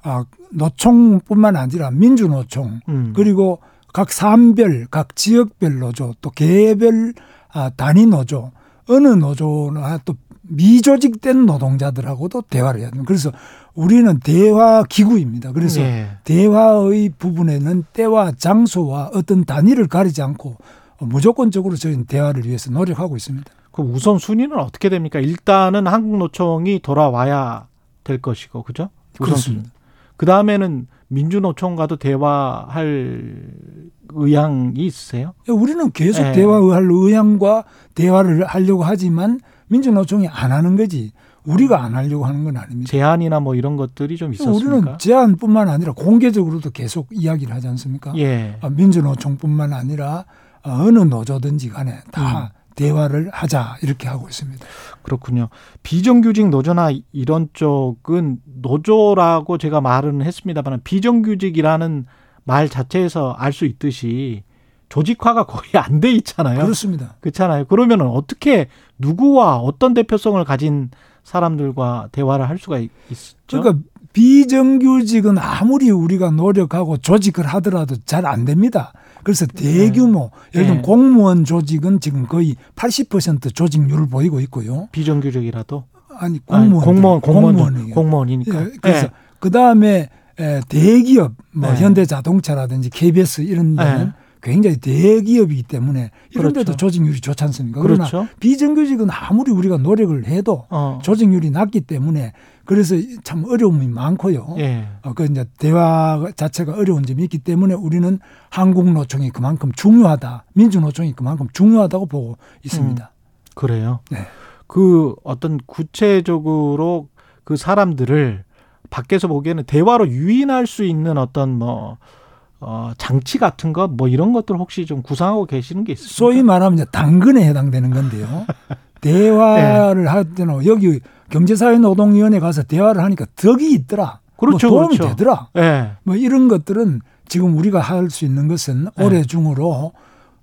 아, 노총뿐만 아니라 민주노총 음. 그리고 각 산별, 각 지역별 노조 또 개별 아, 단위 노조 어느 노조나 또 미조직된 노동자들하고도 대화를 해야 됩니다. 그래서 우리는 대화 기구입니다. 그래서 예. 대화의 부분에는 때와 장소와 어떤 단위를 가리지 않고 무조건적으로 저희는 대화를 위해서 노력하고 있습니다. 그 우선 순위는 어떻게 됩니까? 일단은 한국노총이 돌아와야 될 것이고, 그죠? 그렇습니다. 그 다음에는 민주노총과도 대화할 의향이 있으세요? 우리는 계속 예. 대화할 의향과 대화를 하려고 하지만 민주노총이 안 하는 거지 우리가 안 하려고 하는 건 아닙니다. 제안이나 뭐 이런 것들이 좀 있었습니까? 우리는 제안뿐만 아니라 공개적으로도 계속 이야기를 하지 않습니까? 예. 아, 민주노총뿐만 아니라 어, 어느 노조든지 간에 다 음. 대화를 하자 이렇게 하고 있습니다. 그렇군요. 비정규직 노조나 이런 쪽은 노조라고 제가 말은 했습니다만 비정규직이라는 말 자체에서 알 수 있듯이 조직화가 거의 안 돼 있잖아요. 그렇습니다. 그렇잖아요. 그러면은 어떻게 누구와 어떤 대표성을 가진 사람들과 대화를 할 수가 있- 있죠? 그러니까 비정규직은 아무리 우리가 노력하고 조직을 하더라도 잘 안 됩니다. 그래서 대규모 예를 들면 네. 공무원 조직은 지금 거의 80% 조직률을 보이고 있고요. 비정규직이라도 아니 공무원 공무원 공무원. 공무원이니까. 예, 그래서 예. 그 다음에 대기업 뭐 네. 현대자동차라든지 KBS 이런 데는 네. 굉장히 대기업이기 때문에 이런 데도 그렇죠. 조직률이 좋지 않습니까? 그러나 그렇죠. 비정규직은 아무리 우리가 노력을 해도 어. 조직률이 낮기 때문에 그래서 참 어려움이 많고요. 예. 어, 그 이제 대화 자체가 어려운 점이 있기 때문에 우리는 한국노총이 그만큼 중요하다, 민주노총이 그만큼 중요하다고 보고 있습니다. 그래요. 네. 그 어떤 구체적으로 그 사람들을 밖에서 보기에는 대화로 유인할 수 있는 어떤 뭐 어, 장치 같은 것 뭐 이런 것들 혹시 좀 구상하고 계시는 게 있습니까? 소위 말하면 당근에 해당되는 건데요. [LAUGHS] 대화를 할 때는 여기 경제사회노동위원회 가서 대화를 하니까 덕이 있더라. 그렇죠, 뭐 도움이 그렇죠. 되더라. 예. 뭐 이런 것들은 지금 우리가 할 수 있는 것은 네. 올해 중으로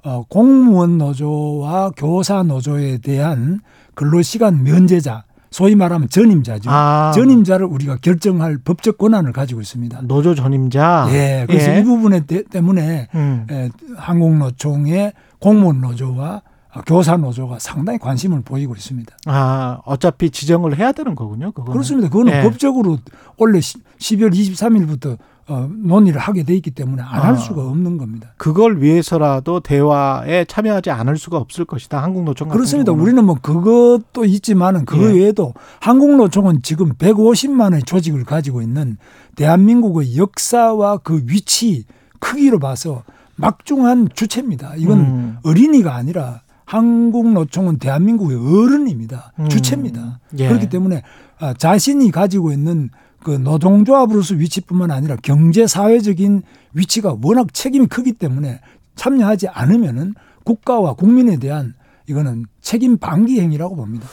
어, 공무원 노조와 교사 노조에 대한 근로시간 면제자, 소위 말하면 전임자죠. 아. 전임자를 우리가 결정할 법적 권한을 가지고 있습니다. 노조 전임자. 예, 그래서 예. 이 부분에 대- 때문에 음. 에, 한국노총의 공무원 노조와 교사 노조가 상당히 관심을 보이고 있습니다. 아, 어차피 지정을 해야 되는 거군요. 그거는. 그렇습니다. 그거는 예. 법적으로 원래 12월 23일부터 어, 논의를 하게 돼 있기 때문에 안할 아. 수가 없는 겁니다. 그걸 위해서라도 대화에 참여하지 않을 수가 없을 것이다. 한국노총 그렇습니다. 경우는. 우리는 뭐 그것도 있지만은 그 예. 외에도 한국노총은 지금 150만의 조직을 가지고 있는 대한민국의 역사와 그 위치 크기로 봐서 막중한 주체입니다. 이건 음. 어린이가 아니라 한국노총은 대한민국의 어른입니다. 음. 주체입니다. 예. 그렇기 때문에 아, 자신이 가지고 있는 그 노동조합으로서 위치뿐만 아니라 경제 사회적인 위치가 워낙 책임이 크기 때문에 참여하지 않으면은 국가와 국민에 대한 이거는 책임 방기 행위라고 봅니다.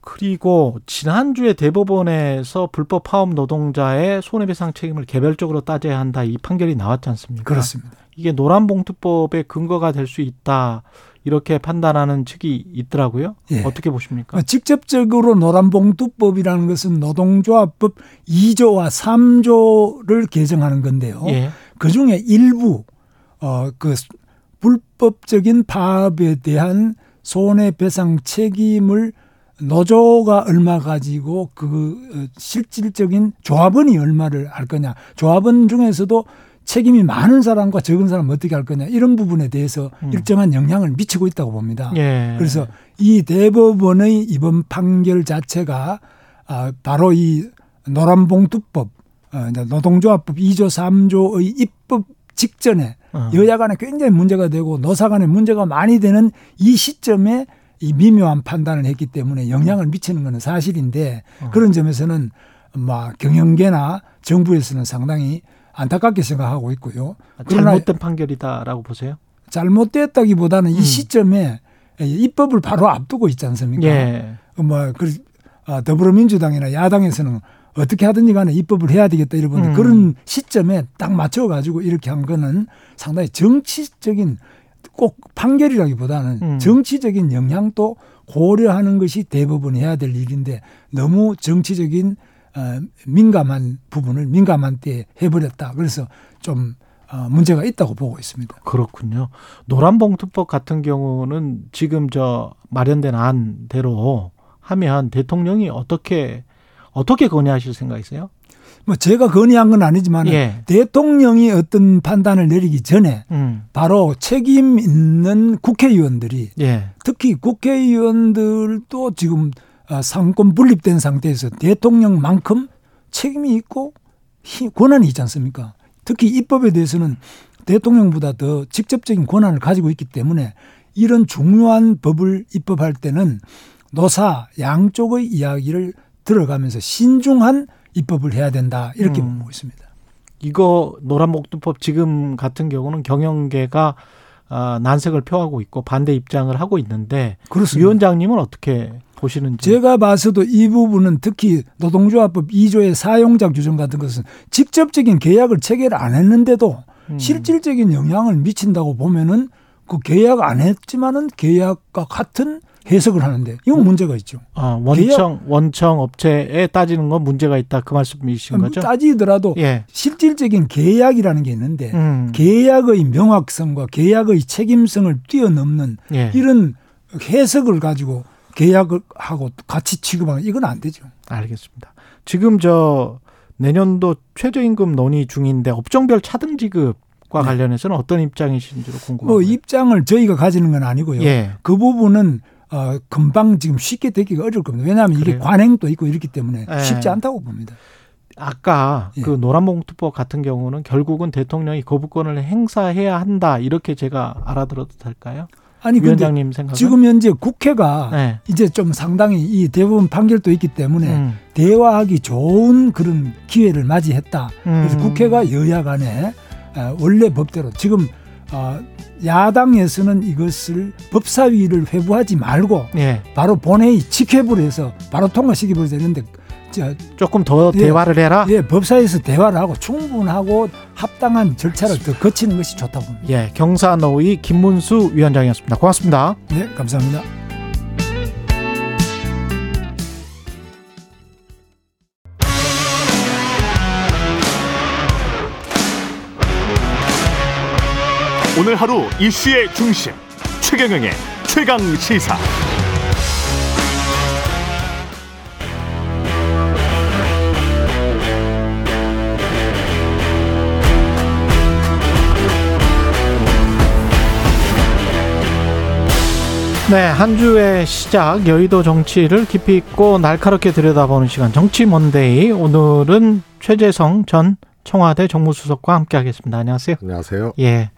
그리고 지난주에 대법원에서 불법 파업 노동자의 손해배상 책임을 개별적으로 따져야 한다 이 판결이 나왔지 않습니까? 그렇습니다. 이게 노란봉투법의 근거가 될 수 있다 이렇게 판단하는 측이 있더라고요. 예. 어떻게 보십니까? 어, 직접적으로 노란봉투법이라는 것은 노동조합법 2조와 3조를 개정하는 건데요. 예. 그 중에 일부 어 그 불법적인 파업에 대한 손해배상 책임을 노조가 얼마 가지고 그 어, 실질적인 조합원이 얼마를 할 거냐. 조합원 중에서도 책임이 많은 사람과 적은 사람 어떻게 할 거냐. 이런 부분에 대해서 음. 일정한 영향을 미치고 있다고 봅니다. 예. 그래서 이 대법원의 이번 판결 자체가 아, 바로 이 노란봉투법, 어, 노동조합법 2조 3조의 입법 직전에 어. 여야 간에 굉장히 문제가 되고 노사 간에 문제가 많이 되는 이 시점에 이 미묘한 판단을 했기 때문에 영향을 미치는 것은 사실인데 어. 그런 점에서는 막 경영계나 정부에서는 상당히 안타깝게 생각하고 있고요. 그러나 잘못된 판결이다라고 보세요. 잘못됐다기보다는 음. 이 시점에 입법을 바로 앞두고 있지 않습니까? 예. 뭐, 그, 아, 더불어민주당이나 야당에서는 어떻게 하든지 간에 입법을 해야 되겠다 이러는데 음. 그런 시점에 딱 맞춰 가지고 이렇게 한 거는 상당히 정치적인 꼭 판결이라기보다는 음. 정치적인 영향도 고려하는 것이 대법원이 해야 될 일인데 너무 정치적인 어, 민감한 부분을 민감한 때에 해버렸다. 그래서 좀 어, 문제가 있다고 보고 있습니다. 그렇군요. 노란봉투법 같은 경우는 지금 저 마련된 안대로 하면 대통령이 어떻게 어떻게 건의하실 생각이세요? 뭐 제가 건의한 건 아니지만 예. 대통령이 어떤 판단을 내리기 전에 음. 바로 책임 있는 국회의원들이 예. 특히 국회의원들도 지금 아, 상권 분립된 상태에서 대통령만큼 책임이 있고 힘- 권한이 있지 않습니까? 특히 입법에 대해서는 대통령보다 더 직접적인 권한을 가지고 있기 때문에 이런 중요한 법을 입법할 때는 노사 양쪽의 이야기를 들어가면서 신중한 입법을 해야 된다 이렇게 음. 보고 있습니다. 이거 노란봉투법 지금 같은 경우는 경영계가 아, 난색을 표하고 있고 반대 입장을 하고 있는데 그렇습니다. 위원장님은 어떻게 보시는지? 제가 봐서도 이 부분은 특히 노동조합법 2조의 사용자 규정 같은 것은 직접적인 계약을 체결 안 했는데도 음. 실질적인 영향을 미친다고 보면은 그 계약 안 했지만은 계약과 같은 해석을 하는데 이건 문제가 있죠. 아, 원청 원청 업체에 따지는 건 문제가 있다 그 말씀이신 거죠? 따지더라도 예. 실질적인 계약이라는 게 있는데 음. 계약의 명확성과 계약의 책임성을 뛰어넘는 예. 이런 해석을 가지고 계약을 하고 같이 취급하는 이건 안 되죠. 알겠습니다. 지금 저 내년도 최저임금 논의 중인데 업종별 차등 지급 과 네. 관련해서는 어떤 입장이신지로 궁금합니다. 뭐 입장을 저희가 가지는 건 아니고요. 예. 그 부분은 어, 금방 지금 쉽게 되기가 어려울 겁니다. 왜냐하면 이게 그래요? 관행도 있고 이렇기 때문에 예. 쉽지 않다고 봅니다. 아까 예. 그 노란봉투법 같은 경우는 결국은 대통령이 거부권을 행사해야 한다 이렇게 제가 알아들어도 될까요? 아니 위원장님 생각은 지금 현재 국회가 네. 이제 좀 상당히 이 대부분 판결도 있기 때문에 음. 대화하기 좋은 그런 기회를 맞이했다. 그래서 음. 국회가 여야 간에 어, 원래 법대로 지금 어, 야당에서는 이것을 법사위를 회부하지 말고 예. 바로 본회의 직회부를 해서 바로 통과시키버리자 이런데 저, 조금 더 예. 대화를 해라. 예, 법사위에서 대화를 하고 충분하고 합당한 절차를 더 거치는 것이 좋다고 봅니다. 예, 경사노위 김문수 위원장이었습니다. 고맙습니다. 네, 감사합니다. 오늘 하루 이슈의 중심 최경영의 최강 시사. 네, 한 주의 시작 여의도 정치를 깊이 있고 날카롭게 들여다보는 시간 정치 먼데이 오늘은 최재성 전 청와대 정무수석과 함께하겠습니다. 안녕하세요. 안녕하세요. 예.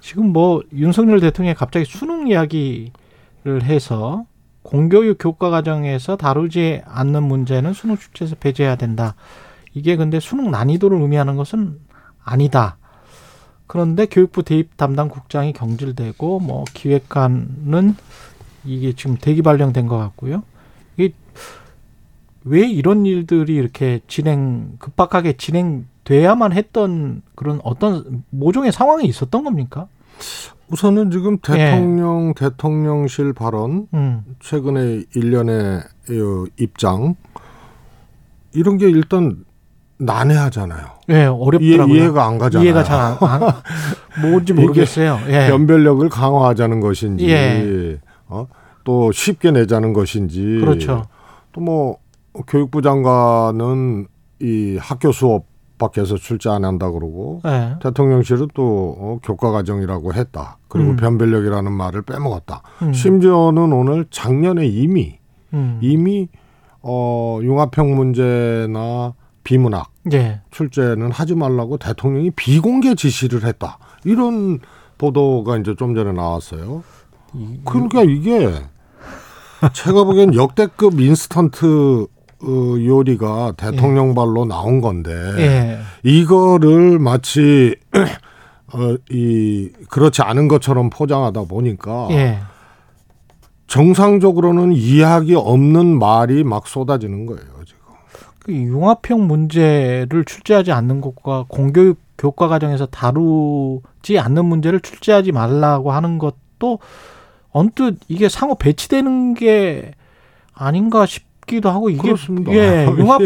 지금 뭐 윤석열 대통령이 갑자기 수능 이야기를 해서 공교육 교과 과정에서 다루지 않는 문제는 수능 출제에서 배제해야 된다. 이게 근데 수능 난이도를 의미하는 것은 아니다. 그런데 교육부 대입 담당 국장이 경질되고 뭐 기획관은 이게 지금 대기 발령된 것 같고요. 이게 왜 이런 일들이 이렇게 진행 급박하게 진행돼야만 했던 그런 어떤 모종의 상황이 있었던 겁니까? 우선은 지금 예. 대통령 대통령실 발언 음, 최근에 일련의 이 입장 이런 게 일단 난해하잖아요. 예, 이해, 어렵더라고요. 이해 가 안 가잖아요. 이해가 잘 안, 안 뭔지 모르겠어요. 예. 변별력을 강화하자는 것인지 예. 어? 또 쉽게 내자는 것인지 그렇죠. 또 뭐 교육부 장관은 이 학교 수업 밖에서 출제 안 한다 그러고 예. 대통령실은 또 어, 교과 과정이라고 했다. 그리고 음. 변별력이라는 말을 빼먹었다. 음, 심지어는 오늘 작년에 이미 음. 이미 어 융합형 문제나 비문학 예. 출제는 하지 말라고 대통령이 비공개 지시를 했다. 이런 보도가 이제 좀 전에 나왔어요. 그러니까 이게 제가 보기엔 역대급 인스턴트 어, 요리가 대통령 발로 나온 건데 예. 이거를 마치 [CLEARS THROAT] 어, 이 그렇지 않은 것처럼 포장하다 보니까 예. 정상적으로는 이해하기 없는 말이 막 쏟아지는 거예요 지금. 그 융합형 문제를 출제하지 않는 것과 공교육 교과 과정에서 다루지 않는 문제를 출제하지 말라고 하는 것도 언뜻 이게 상호 배치되는 게 아닌가 싶 기도 하고 이게 그렇습니다. 예, [LAUGHS] 융합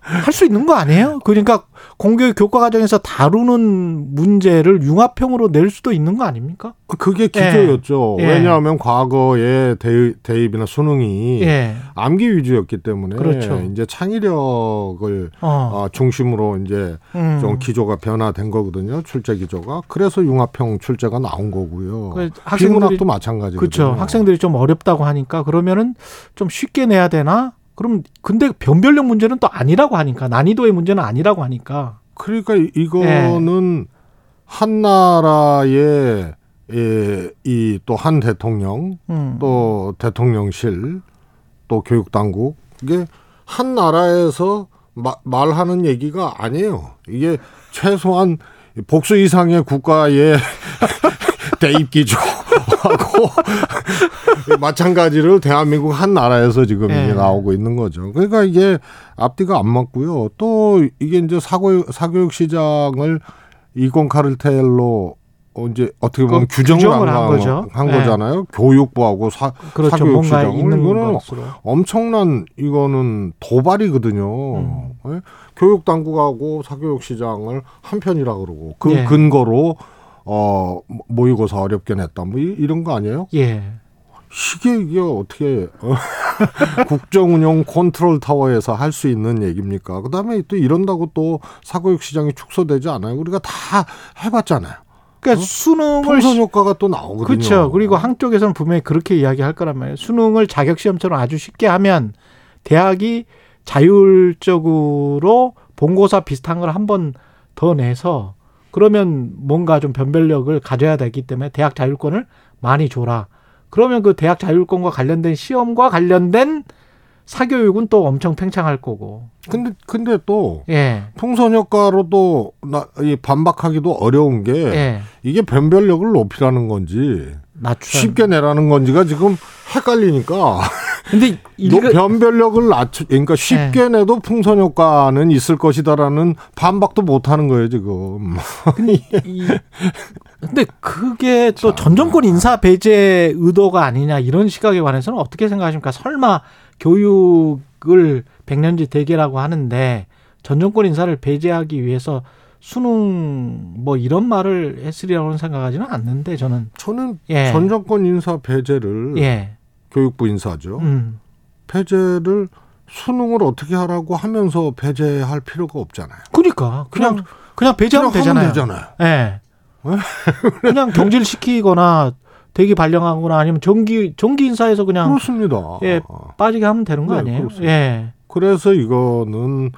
할 수 있는 거 아니에요? 그러니까 공교육 교과 과정에서 다루는 문제를 융합형으로 낼 수도 있는 거 아닙니까? 그게 기조였죠. 예. 왜냐하면 과거에 대입, 대입이나 수능이 예. 암기 위주였기 때문에 그렇죠. 이제 창의력을 어. 어, 중심으로 이제 음. 좀 기조가 변화된 거거든요. 출제 기조가. 그래서 융합형 출제가 나온 거고요. 그 학생들이 비문학도 마찬가지거든요. 그렇죠. 학생들이 좀 어렵다고 하니까 그러면은 좀 쉽게 내야 되나? 그럼 근데 변별력 문제는 또 아니라고 하니까 난이도의 문제는 아니라고 하니까 그러니까 이- 이거는 한 나라의 예, 이또 한 대통령 음. 또 대통령실 또 교육 당국 이게 한 나라에서 마- 말하는 얘기가 아니에요. 이게 최소한 복수 이상의 국가의 [LAUGHS] 대입 기조 하고 [LAUGHS] 마찬가지로 대한민국 한 나라에서 지금 예. 이게 나오고 있는 거죠. 그러니까 이게 앞뒤가 안 맞고요. 또 이게 이제 사고 사교육 시장을 이권 카르텔로 어, 이제 어떻게 보면 그 규정을, 규정을 한, 한 거- 거죠. 한 예. 거잖아요. 교육부하고 사, 그렇죠. 사교육 뭔가 시장을 있는 이거는 것으로. 엄청난 이거는 도발이거든요. 음. 예? 교육 당국하고 사교육 시장을 한 편이라 그러고 그 예. 근거로 어 모의고사 어렵게 냈다 뭐 이- 이런 거 아니에요? 예. 이게 이게 어떻게 어, [LAUGHS] 국정운영 컨트롤 타워에서 할 수 있는 얘기입니까? 그다음에 또 이런다고 또 사교육 시장이 축소되지 않아요. 우리가 다 해봤잖아요. 그러니까 수능을 풍선 효과가 또 나오거든요. 그렇죠. 그리고 한쪽에서는 분명히 그렇게 이야기할 거란 말이에요. 수능을 자격 시험처럼 아주 쉽게 하면 대학이 자율적으로 본고사 비슷한 걸 한 번 더 내서 그러면 뭔가 좀 변별력을 가져야 되기 때문에 대학 자율권을 많이 줘라. 그러면 그 대학 자율권과 관련된 시험과 관련된 사교육은 또 엄청 팽창할 거고. 근데 근데 또 예. 풍선 효과로도 나, 이 반박하기도 어려운 게 예. 이게 변별력을 높이라는 건지 낮추 쉽게 내라는 건지가 지금 헷갈리니까. 근데 [LAUGHS] 노- 일가, 변별력을 낮추 그러니까 쉽게 내도 풍선 효과는 있을 것이다라는 반박도 못 하는 거예요, 지금. [LAUGHS] 이, 근데 그게 또 전 정권 인사 배제 의도가 아니냐 이런 시각에 관해서는 어떻게 생각하십니까? 설마 교육을 백년지 대계라고 하는데 전 정권 인사를 배제하기 위해서 수능 뭐 이런 말을 했으리라고는 생각하지는 않는데 저는 저는 예. 전 정권 인사 배제를 예. 교육부 인사죠. 음. 배제를 수능을 어떻게 하라고 하면서 배제할 필요가 없잖아요. 그러니까 그냥 그냥 배제하면 그냥 되잖아요. 되잖아요. 예. [LAUGHS] 그냥 경질시키거나 대기 발령하거나 아니면 정기 정기 인사에서 그냥 그렇습니다. 예, 빠지게 하면 되는 거 네, 아니에요? 그렇습니다. 예. 그래서 이거는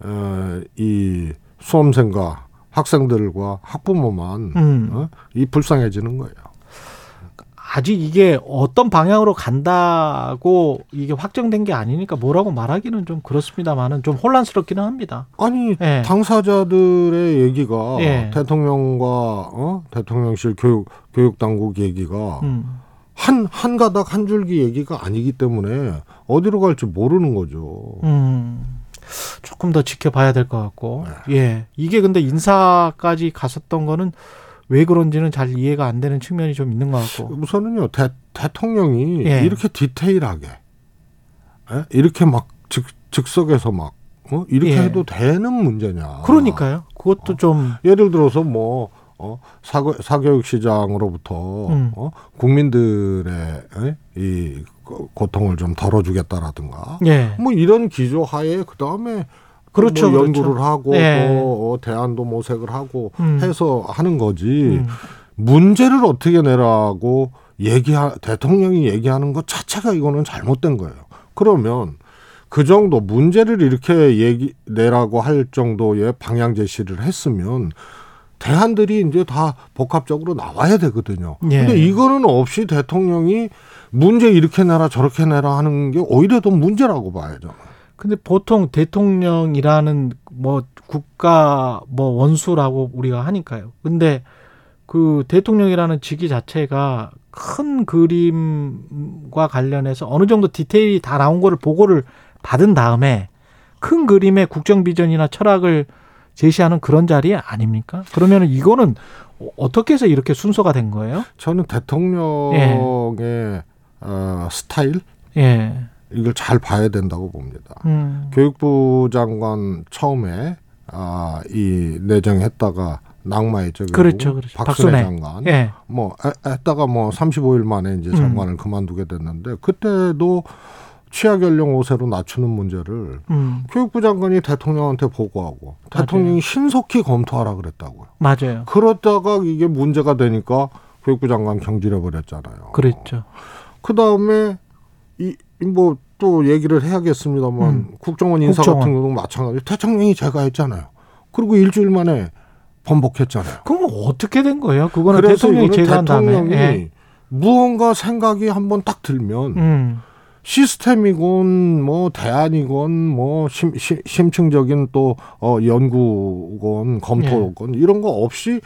어, 이 수험생과 학생들과 학부모만 음. 어? 이 불쌍해지는 거예요. 아직 이게 어떤 방향으로 간다고 이게 확정된 게 아니니까 뭐라고 말하기는 좀 그렇습니다만은 좀 혼란스럽기는 합니다. 아니 예. 당사자들의 얘기가 예. 대통령과 어? 대통령실 교육 교육 당국 얘기가 음. 한 한 가닥 한 줄기 얘기가 아니기 때문에 어디로 갈지 모르는 거죠. 음. 조금 더 지켜봐야 될 것 같고. 예. 이게 근데 인사까지 갔었던 거는 왜 그런지는 잘 이해가 안 되는 측면이 좀 있는 것 같고. 우선은요 대, 대통령이 예. 이렇게 디테일하게 예? 이렇게 막 즉, 즉석에서 막 어? 이렇게 예. 해도 되는 문제냐? 그러니까요. 그것도 좀 예를 들어서 뭐 어, 사교, 사교육 시장으로부터 음. 어, 국민들의 에? 이 고- 고통을 좀 덜어주겠다라든가 예. 뭐 이런 기조 하에 그 다음에 그렇죠, 뭐 그렇죠. 연구를 하고 예. 또 어, 대안도 모색을 하고 음. 해서 하는 거지 음. 문제를 어떻게 내라고 얘기하 대통령이 얘기하는 것 자체가 이거는 잘못된 거예요. 그러면 그 정도 문제를 이렇게 얘기 내라고 할 정도의 방향 제시를 했으면 대안들이 이제 다 복합적으로 나와야 되거든요. 예. 근데 이거는 없이 대통령이 문제 이렇게 내라 저렇게 내라 하는 게 오히려 더 문제라고 봐야죠. 근데 보통 대통령이라는 뭐 국가 뭐 원수라고 우리가 하니까요. 근데 그 대통령이라는 직위 자체가 큰 그림과 관련해서 어느 정도 디테일이 다 나온 거를 보고를 받은 다음에 큰 그림의 국정 비전이나 철학을 제시하는 그런 자리 아닙니까? 그러면 이거는 어떻게 해서 이렇게 순서가 된 거예요? 저는 대통령의 어, 스타일 예. 이걸 잘 봐야 된다고 봅니다. 음. 교육부 장관 처음에 아, 이 내정했다가 낙마했죠. 결국. 그렇죠, 그렇죠. 박순애, 박순애. 장관. 예. 뭐 해- 했다가 뭐 35일 만에 이제 음. 장관을 그만두게 됐는데 그때도 취하 연령 5세로 낮추는 문제를 음. 교육부 장관이 대통령한테 보고하고 대통령이 신속히 검토하라 그랬다고요. 맞아요. 그러다가 이게 문제가 되니까 교육부 장관 경질해 버렸잖아요. 그랬죠. 그 다음에 이 뭐 또 얘기를 해야겠습니다만 음. 국정원 인사 국정원. 같은 경우도 마찬가지. 대통령이 제가 했잖아요. 그리고 일주일 만에 번복했잖아요. 그럼 어떻게 된 거예요? 그거는 대통령이 이거는 제거한 다음에. 대통령이 예. 무언가 생각이 한번 딱 들면 음. 시스템이건 뭐 대안이건 뭐 심, 심, 심층적인 또 어, 연구건 검토건 이런 거 없이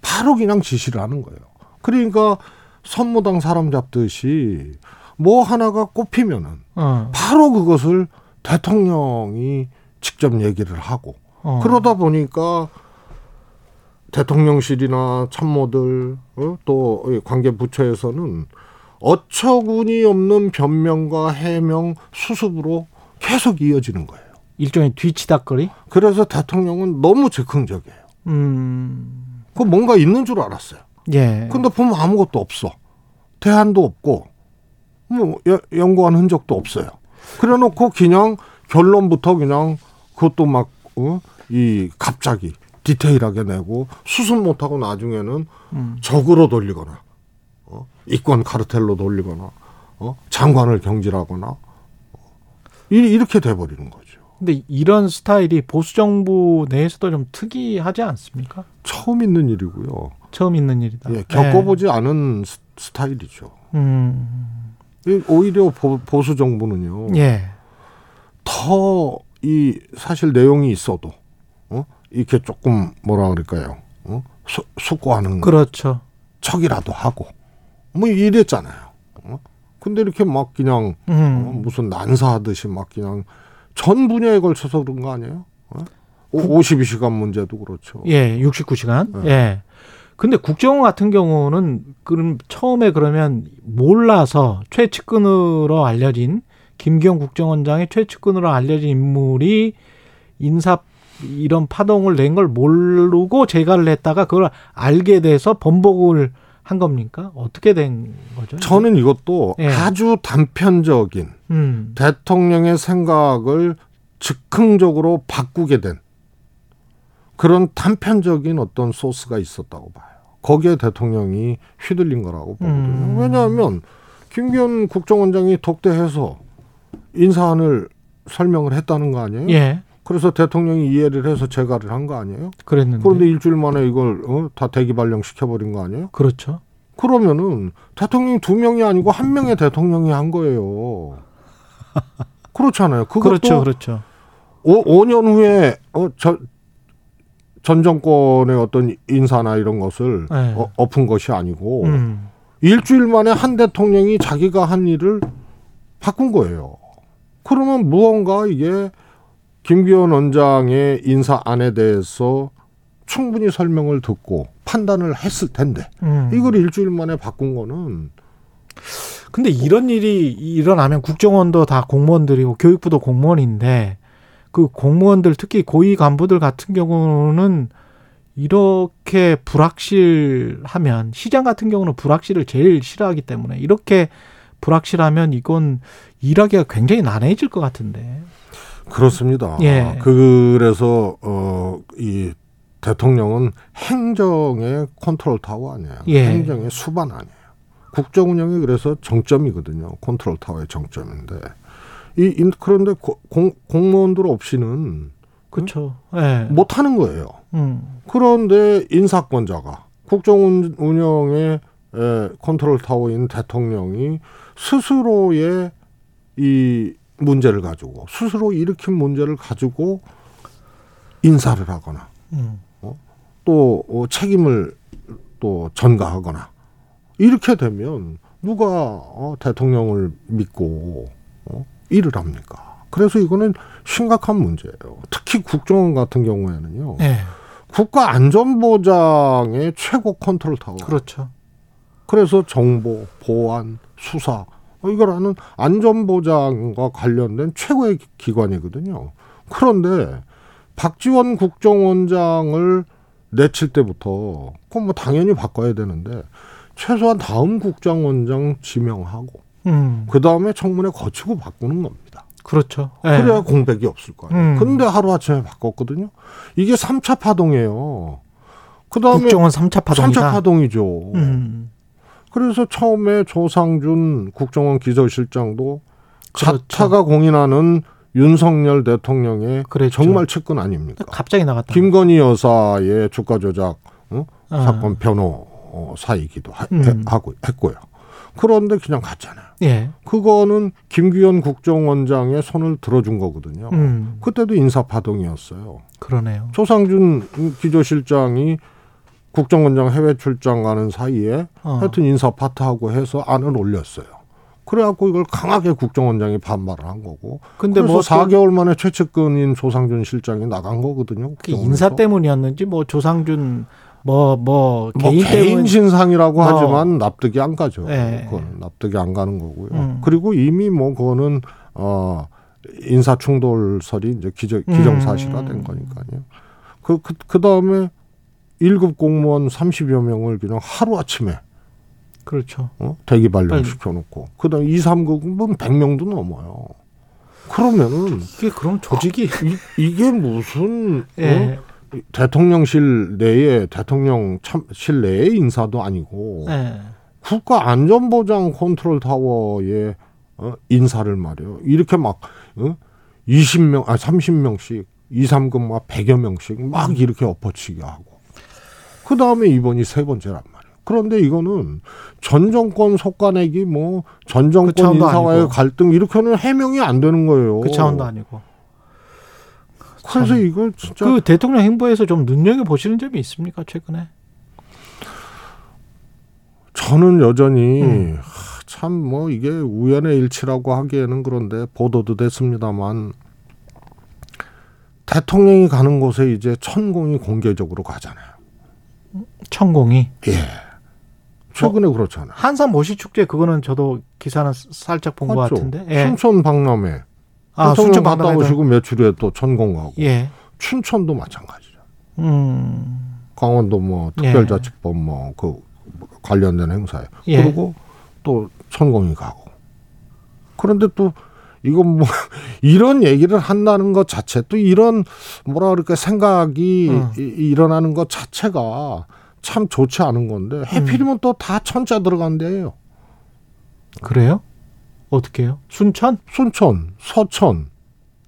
바로 그냥 지시를 하는 거예요. 그러니까 선무당 사람 잡듯이 뭐 하나가 꼽히면은 어. 바로 그것을 대통령이 직접 얘기를 하고 어. 그러다 보니까 대통령실이나 참모들 어? 또이 관계 부처에서는 어처구니 없는 변명과 해명 수습으로 계속 이어지는 거예요. 일종의 뒤치다거리. 그래서 대통령은 너무 즉흥적이에요. 음. 그 뭔가 있는 줄 알았어요. 예. 근데 보면 아무것도 없어. 대안도 없고 뭐 여- 연구한 흔적도 없어요. 그래 놓고 그냥 결론부터 그냥 그것도 막 어? 이 갑자기 디테일하게 내고 수습 못하고 나중에는 음. 적으로 돌리거나 어? 이권 카르텔로 돌리거나 어? 장관을 경질하거나 어? 이- 이렇게 돼버리는 거죠. 근데 이런 스타일이 보수 정부 내에서도 좀 특이하지 않습니까? 처음 있는 일이고요. 처음 있는 일이다. 예, 겪어보지 않은 스- 스타일이죠. 예. 음. 이- 오히려 보, 보수 정부는요. 예. 더 이 사실 내용이 있어도 어? 이렇게 조금 뭐라 그럴까요? 어? 수, 숙고하는 그렇죠. 척이라도 하고 뭐 이랬잖아요. 어? 근데 이렇게 막 그냥 어, 음. 무슨 난사하듯이 막 그냥 전 분야에 걸쳐서 그런 거 아니에요? 어? 52시간 문제도 그렇죠. 예, 69시간. 네. 예. 근데 국정원 같은 경우는 그럼 처음에 그러면 몰라서 최측근으로 알려진 김기현 국정원장의 최측근으로 알려진 인물이 인사 이런 파동을 낸 걸 모르고 재가를 했다가 그걸 알게 돼서 번복을 한 겁니까? 어떻게 된 거죠? 저는 이것도 예. 아주 단편적인 음. 대통령의 생각을 즉흥적으로 바꾸게 된 그런 단편적인 어떤 소스가 있었다고 봐요. 거기에 대통령이 휘둘린 거라고 보거든요. 음. 왜냐하면 김기현 국정원장이 독대해서 인사안을 설명을 했다는 거 아니에요? 예. 그래서 대통령이 이해를 해서 재가를 한 거 아니에요? 그랬는데. 그런데 일주일 만에 이걸 어? 다 대기 발령 시켜버린 거 아니에요? 그렇죠. 그러면은 대통령이 두 명이 아니고 한 명의 대통령이 한 거예요. [LAUGHS] 그렇잖아요. 그것도 그렇죠. 그렇죠. 오, 5년 후에 어, 저, 전 정권의 어떤 인사나 이런 것을 네. 어, 엎은 것이 아니고 음. 일주일 만에 한 대통령이 자기가 한 일을 바꾼 거예요. 그러면 무언가 이게 김기현 원장의 인사안에 대해서 충분히 설명을 듣고 판단을 했을 텐데 음. 이걸 일주일 만에 바꾼 거는 근데 이런 일이 일어나면 국정원도 다 공무원들이고 교육부도 공무원인데 그 공무원들 특히 고위 간부들 같은 경우는 이렇게 불확실하면 시장 같은 경우는 불확실을 제일 싫어하기 때문에 이렇게 불확실하면 이건 일하기가 굉장히 난해해질 것 같은데. 그렇습니다. 예. 그래서 어, 이 대통령은 행정의 컨트롤 타워 아니에요. 예. 행정의 수반 아니에요. 국정 운영이 그래서 정점이거든요. 컨트롤 타워의 정점인데 이 인- 그런데 고- 공, 공무원들 없이는 그렇죠. 예. 못 하는 거예요. 음. 그런데 인사권자가 국정 운- 운영의 에, 컨트롤 타워인 대통령이 스스로의 이 문제를 가지고 스스로 일으킨 문제를 가지고 인사를 하거나 음. 또 어, 책임을 또 전가하거나 이렇게 되면 누가 어, 대통령을 믿고 어, 일을 합니까? 그래서 이거는 심각한 문제예요. 특히 국정원 같은 경우에는요. 예. 국가 안전보장의 최고 컨트롤 타워. 그렇죠. 그래서 정보, 보안, 수사 어, 이걸 하는 안전보장과 관련된 최고의 기- 기관이거든요. 그런데 박지원 국정원장을 내칠 때부터 그건 뭐 당연히 바꿔야 되는데 최소한 다음 국정원장 지명하고 음. 그 다음에 청문회 거치고 바꾸는 겁니다. 그렇죠. 예. 그래야 공백이 없을 거예요. 음. 근데 하루아침에 바꿨거든요. 이게 삼차 파동이에요. 그 다음에 국정원 3차 파동이다. 3차 파동이죠. 음. 그래서 처음에 조상준 국정원 기조실장도 그렇죠. 자타가 공인하는 윤석열 대통령의 그랬죠. 정말 측근 아닙니까? 갑자기 나갔다. 김건희 여사의 주가 조작 어? 아. 사건 변호사이기도 하, 음. 고 했고요. 그런데 그냥 갔잖아요. 예. 그거는 김규현 국정원장의 손을 들어준 거거든요. 음. 그때도 인사파동이었어요. 그러네요. 조상준 기조실장이 국정원장 해외 출장 가는 사이에 어. 하여튼 인사 파트하고 해서 안을 올렸어요. 그래갖고 이걸 강하게 국정원장이 반발을 한 거고. 근데 그래서 뭐 4개월 만에 최측근인 조상준 실장이 나간 거거든요. 그. 인사 때문이었는지 뭐 조상준 뭐뭐 뭐 개인 개인, 신상이라고 어. 하지만 납득이 안 가죠. 예. 그건 납득이 안 가는 거고요. 음. 그리고 이미 뭐 그거는 어 인사 충돌설이 이제 기정, 기정사실화된 음. 거니까요. 그, 그, 그 다음에 1급 공무원 30여 명을 그냥 하루아침에 그렇죠. 어? 대기 발령 빨리. 시켜 놓고. 그 다음에 2, 3급은 100명도 넘어요. 그러면은 이게 그럼 조직이 이, 게 무슨 예. 어? 대통령실 내에 대통령 참, 실 내의 인사도 아니고 예. 국가 안전보장 컨트롤 타워의 어, 인사를 말이요. 이렇게 막 어? 20명, 아 30명씩 2, 3급 막 100여 명씩 막 이렇게 엎어치게 하고 그 다음에 이번이 세 번째란 말이에요. 그런데 이거는 전 정권 속가내기 뭐전그 정권 차원도 인사와의 아니고. 갈등 이렇게는 해명이 안 되는 거예요. 그 차원도 아니고. 그래서 이걸 진짜 그 대통령 행보에서 좀 눈여겨 보시는 점이 있습니까 최근에? 저는 여전히 음. 하, 참뭐 이게 우연의 일치라고 하기에는 그런데 보도도 됐습니다만 대통령이 가는 곳에 이제 천공이 공개적으로 가잖아요. 천공이 예. 최근에 그렇잖아요. 한산 모시 축제 그거는 저도 기사는 살짝 본 것? 같은데. 예. 순천 박람회 아, 순천 갔다. 오시고 며칠 후에 또 천공 가고 예. 춘천도 마찬가지죠. 음. 강원도 뭐 특별자치법 뭐그 관련된 행사에 예. 그리고 또 천공이 가고 그런데 또 이건 뭐 [LAUGHS] 이런 얘기를 한다는 것 자체 또 이런 뭐라 그럴까 생각이 음. 이- 일어나는 것 자체가 참 좋지 않은 건데 음. 해필이면 또다 천자 들어간대요. 그래요? 어떻게요? 순천? 순천, 서천,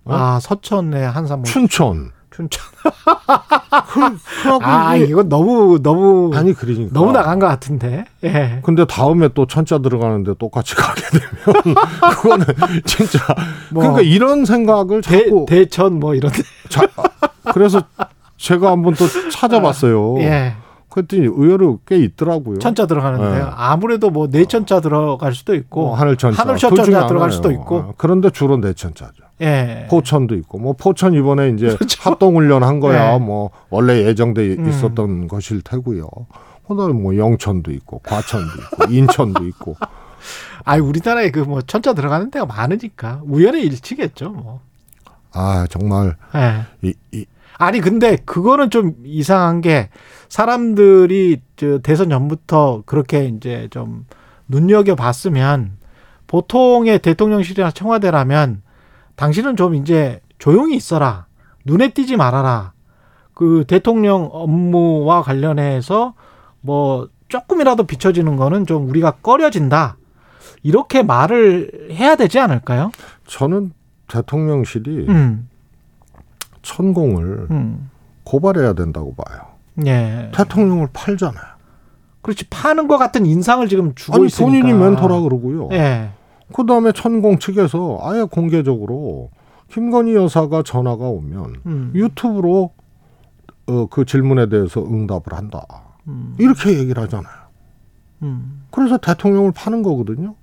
어? 아, 서천에 한산 모시 춘천. 춘천. [LAUGHS] 그, 아, 이건 너무 너무 아니 그러니까 너무 나간 것 같은데. 예. 근데 다음에 또 천자 들어가는데 똑같이 [LAUGHS] 가게 되면 그거는 진짜 뭐 그러니까 이런 생각을 대, 자꾸 대천 뭐 이런 데. 자, 그래서 제가 한번 또 찾아봤어요. 예. 그랬더니 의외로 꽤 있더라고요. 천자 들어가는데요. 네. 아무래도 뭐 내천자 들어갈 수도 있고 뭐 하늘천자, 중에 들어갈. 수도 있고. 어, 그런데 주로 내천자죠. 예. 포천도 있고 뭐 포천 이번에 이제 합동 훈련 한 거야. 네. 뭐 원래 예정돼 음. 있었던 것일 테고요. 그다음에 뭐 영천도 있고 과천도 있고 [LAUGHS] 인천도 있고 아이 우리나라에 그 뭐 천자 들어가는 데가 많으니까 우연의 일치겠죠, 뭐. 아 정말 예. 이, 이 아니 근데 그거는 좀 이상한 게 사람들이 저 대선 전부터 그렇게 이제 좀 눈여겨 봤으면 보통의 대통령실이나 청와대라면 당신은 좀 이제 조용히 있어라. 눈에 띄지 말아라. 그 대통령 업무와 관련해서 뭐 조금이라도 비춰지는 거는 좀 우리가 꺼려진다. 이렇게 말을 해야 되지 않을까요? 저는 대통령실이 음, 천공을 음, 고발해야 된다고 봐요. 예. 대통령을 팔잖아요. 그렇지 파는 것 같은 인상을 지금 주고 아니 있으니까. 본인이 멘토라 그러고요. 예. 그 다음에 천공 측에서 아예 공개적으로 김건희 여사가 전화가 오면 음. 유튜브로 어, 그 질문에 대해서 응답을 한다. 음. 이렇게 얘기를 하잖아요. 음. 그래서 대통령을 파는 거거든요.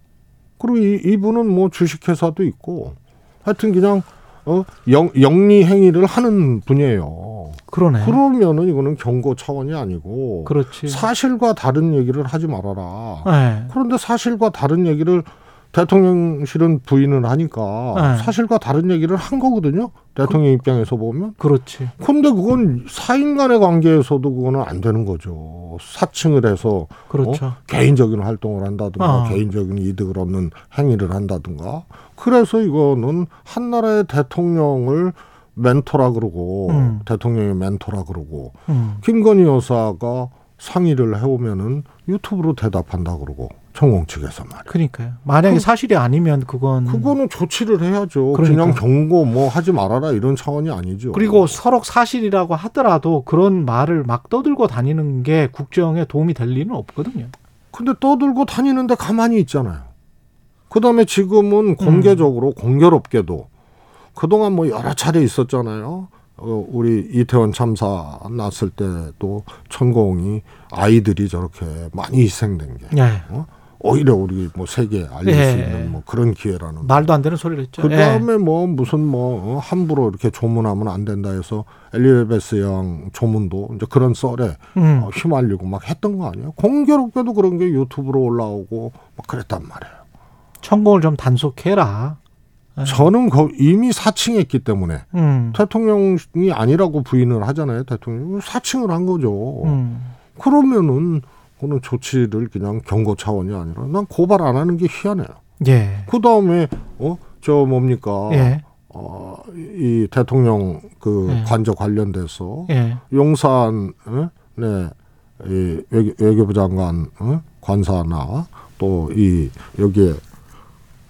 그리고 이, 이분은 뭐 주식회사도 있고 하여튼 그냥 어, 영, 영리 행위를 하는 분이에요. 그러네. 그러면은 이거는 경고 차원이 아니고 그렇지. 사실과 다른 얘기를 하지 말아라. 예. 그런데 사실과 다른 얘기를 대통령실은 부인을 하니까 네. 사실과 다른 얘기를 한 거거든요. 대통령 입장에서 보면. 그렇지. 근데 그건 사인 간의 관계에서도 그거는 안 되는 거죠. 사칭을 해서 그렇죠. 어? 개인적인 활동을 한다든가 어. 개인적인 이득을 얻는 행위를 한다든가. 그래서 이거는 한 나라의 대통령을 멘토라 그러고 음. 대통령의 멘토라 그러고 음. 김건희 여사가 상의를 해오면은 유튜브로 대답한다 그러고 천공 측에서 말이야. 그러니까요. 만약에 그- 사실이 아니면 그건 그거는 조치를 해야죠. 그 그러니까. 냥 경고 뭐 하지 말아라 이런 차원이 아니죠. 그리고 서로 사실이라고 하더라도 그런 말을 막 떠들고 다니는 게 국정에 도움이 될 리는 없거든요. 근데 떠들고 다니는데 가만히 있잖아요. 그다음에 지금은 공개적으로 공교롭게도 그동안 뭐 여러 차례 있었잖아요. 어, 우리 이태원 참사 났을 때도 천공이 아이들이 저렇게 많이 희생된 게 예. 오히려 우리 뭐 세계에 알릴 수 예. 있는 뭐 그런 기회라는 말도 안 되는 소리를 했죠. 그 예. 다음에 뭐 무슨 뭐 어, 함부로 이렇게 조문하면 안 된다 해서 엘리자베스 양 조문도 이제 그런 썰에 음. 어, 휘말리고 막 했던 거 아니에요? 공교롭게도 그런 게 유튜브로 올라오고 막 그랬단 말이에요. 천공을 좀 단속해라. 예. 저는 거 이미 사칭했기 때문에 음. 대통령이 아니라고 부인을 하잖아요. 대통령 사칭을 한 거죠. 음. 그러면은 그는 조치를 그냥 경고 차원이 아니라 난 고발 안 하는 게 희한해요. 예. 그 다음에 어 저 뭡니까? 예. 어, 이 대통령 그 예. 관저 관련돼서 예. 용산 어? 네, 이 외교, 외교부 장관 어? 관사나 또 이 여기에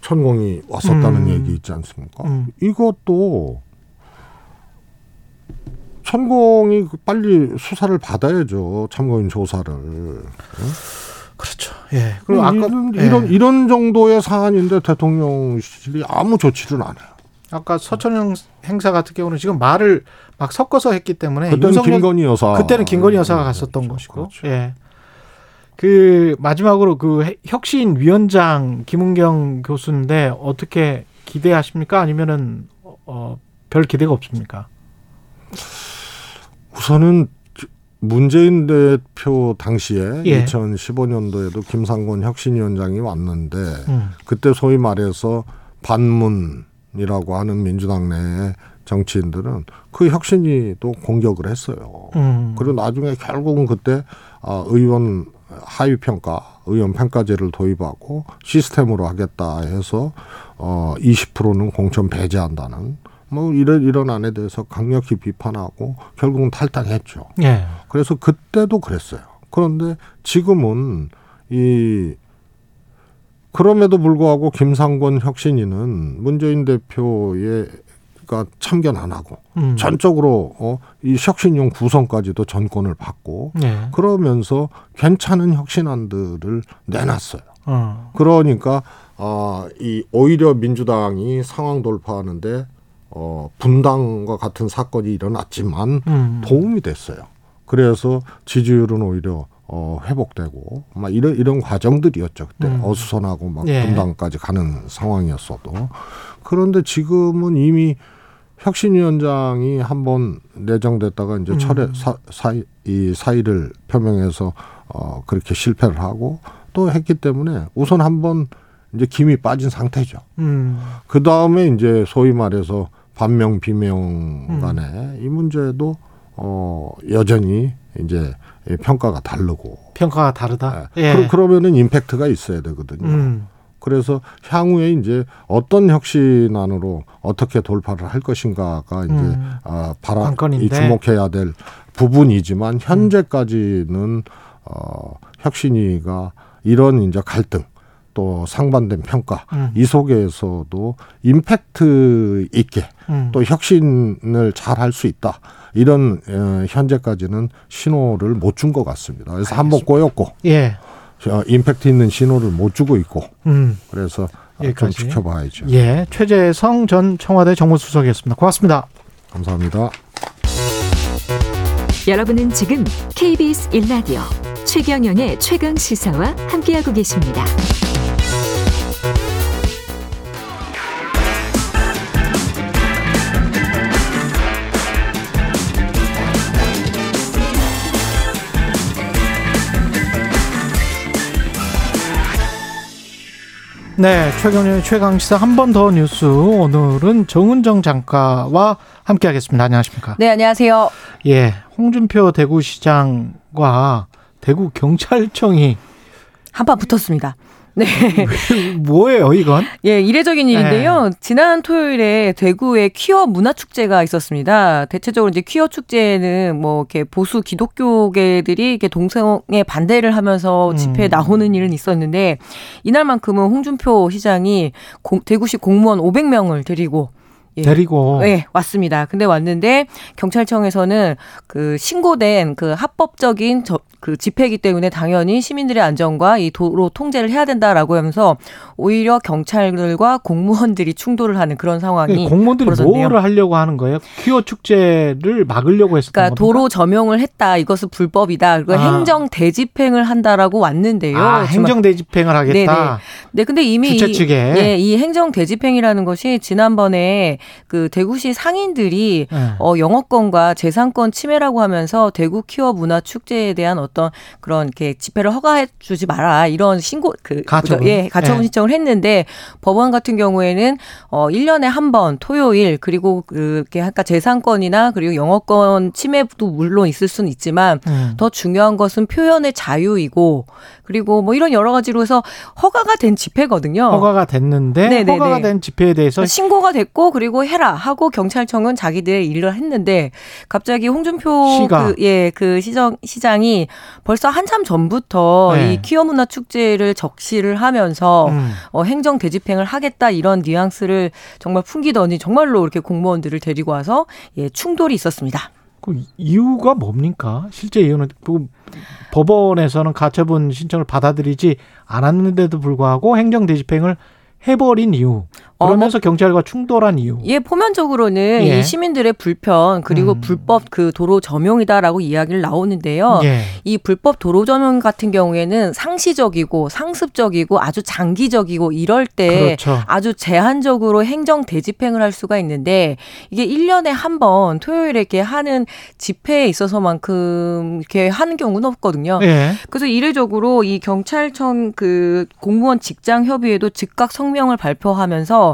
천공이 왔었다는 음. 얘기 있지 않습니까? 음. 이것도 천공이 빨리 수사를 받아야죠. 참고인 조사를. 그렇죠. 예. 그리고 아까 이런, 예. 이런 이런 정도의 사안인데 대통령실이 아무 조치를 안 해요. 아까 서천영 행사 같은 경우는 지금 말을 막 섞어서 했기 때문에 그때는 윤석열 김건희 여사. 그때는 김건희 여사가 음, 갔었던 그렇죠. 것이고. 그렇죠. 예. 그 마지막으로 그 해- 혁신 위원장 김은경 교수인데 어떻게 기대하십니까? 아니면은 어, 별 기대가 없습니까? 우선은 문재인 대표 당시에 예. 2015년도에도 김상곤 혁신위원장이 왔는데 음. 그때 소위 말해서 반문이라고 하는 민주당 내의 정치인들은 그 혁신위도 공격을 했어요. 음. 그리고 나중에 결국은 그때 아, 의원 하위 평가, 의원 평가제를 도입하고 시스템으로 하겠다 해서 어 20%는 공천 배제한다는 뭐 이런 이런 안에 대해서 강력히 비판하고 결국은 탈당했죠. 예. 그래서 그때도 그랬어요. 그런데 지금은 이 그럼에도 불구하고 김상곤 혁신위는 문재인 대표가 참견 안 하고 음. 전적으로 어, 이 혁신용 구성까지도 전권을 받고 예. 그러면서 괜찮은 혁신안들을 내놨어요. 어. 그러니까 어, 이 오히려 민주당이 상황 돌파하는데 어, 분당과 같은 사건이 일어났지만 음. 도움이 됐어요. 그래서 지지율은 오히려 어, 회복되고 막 이런 이런 과정들이었죠 그때 음. 어수선하고 막 예. 분당까지 가는 상황이었어도 그런데 지금은 이미 혁신위원장이 한번 내정됐다가 이제 음. 철회 사, 사이 이 사의를 표명해서 어 그렇게 실패를 하고 또 했기 때문에 우선 한번 이제 김이 빠진 상태죠. 음. 그 다음에 이제 소위 말해서 반명 비명 음. 간에 이 문제도 어 여전히 이제 이 평가가 다르고 평가가 다르다. 예. 예. 그러, 그러 면은 임팩트가 있어야 되거든요. 음. 그래서 향후에 이제 어떤 혁신안으로 어떻게 돌파를 할 것인가가 이제 음. 아, 바라 이. 주목해야 될 부분이지만 현재까지는 어, 혁신위가 이런 이제 갈등 또 상반된 평가 음. 이 속에서도 임팩트 있게 음. 또 혁신을 잘 할 수 있다. 이런 어, 현재까지는 신호를 못 준 것 같습니다. 그래서 한 번 꼬였고 예. 어, 임팩트 있는 신호를 못 주고 있고 음. 그래서 좀 여기까지. 지켜봐야죠. 예. 최재성 전 청와대 정무수석이었습니다. 고맙습니다. 감사합니다. 여러분은 지금 KBS 1라디오 최경영의 최강 시사와 함께하고 계십니다. 네, 최경영의 최강 시사 한 번 더 뉴스. 오늘은 정은정 장가와 함께하겠습니다. 안녕하십니까? 네, 안녕하세요. 예, 홍준표 대구시장과 대구 경찰청이 한판 붙었습니다. [LAUGHS] 네. [LAUGHS] 뭐예요, 이건? 예, 이례적인 일인데요. 지난 토요일에 대구에 퀴어 문화축제가 있었습니다. 대체적으로 이제 퀴어 축제는 뭐 이렇게 보수 기독교계들이 이렇게 동성애 반대를 하면서 집회에 음. 나오는 일은 있었는데 이날만큼은 홍준표 시장이 공- 대구시 공무원 500명을 데리고 예. 데리고 네, 왔습니다. 근데 왔는데 경찰청에서는 그 신고된 그 합법적인 저, 그 집회이기 때문에 당연히 시민들의 안전과 이 도로 통제를 해야 된다라고 하면서 오히려 경찰들과 공무원들이 충돌을 하는 그런 상황이 예, 공무원들이 벌어졌네요. 뭐를 하려고 하는 거예요? 퀴어 축제를 막으려고 했었던 그러니까? 도로 점용을 했다. 이것은 불법이다. 그리고 아. 행정 대집행을 한다라고 왔는데요. 아, 행정 대집행을 하겠다. 네, 근데 이미 주최 이, 측에. 예, 이 행정 대집행이라는 것이 지난번에 그 대구시 상인들이 예. 어, 영어권과 재산권 침해라고 하면서 대구 퀴어 문화 축제에 대한 어떤 그런 이렇게 집회를 허가해 주지 마라 이런 신고 그 가처분. 예, 가처분 예. 신청을 했는데 법원 같은 경우에는 어 1년에 한 번 토요일 그리고 그게 아까 재산권이나 그리고 영어권 침해도 물론 있을 수는 있지만 음. 더 중요한 것은 표현의 자유이고 그리고 뭐 이런 여러 가지로 해서 허가가 된 집회거든요. 허가가 됐는데 네네네. 허가가 된 집회에 대해서 신고가 됐고 그리고 해라 하고 경찰청은 자기들의 일을 했는데 갑자기 홍준표 시가. 그, 예, 그 시정 시장이 벌써 한참 전부터 네. 이 퀴어 문화 축제를 적시를 하면서 음. 어, 행정 대집행을 하겠다 이런 뉘앙스를 정말 풍기더니 정말로 이렇게 공무원들을 데리고 와서 예, 충돌이 있었습니다. 그 이유가 뭡니까? 실제 이유는 그 법원에서는 가처분 신청을 받아들이지 않았는데도 불구하고 행정 대집행을 해버린 이유. 그러면서 경찰과 충돌한 이유. 예, 포면적으로는 예. 이 시민들의 불편 그리고 음. 불법 그 도로 점용이다라고 이야기를 나오는데요. 예. 이 불법 도로 점용 같은 경우에는 상시적이고 상습적이고 아주 장기적이고 이럴 때 그렇죠. 아주 제한적으로 행정 대집행을 할 수가 있는데 이게 1년에 한 번 토요일에 이렇게 하는 집회에 있어서만큼 이렇게 하는 경우는 없거든요. 예. 그래서 이례적으로 이 경찰청 그 공무원 직장 협의회도 즉각 성명을 발표하면서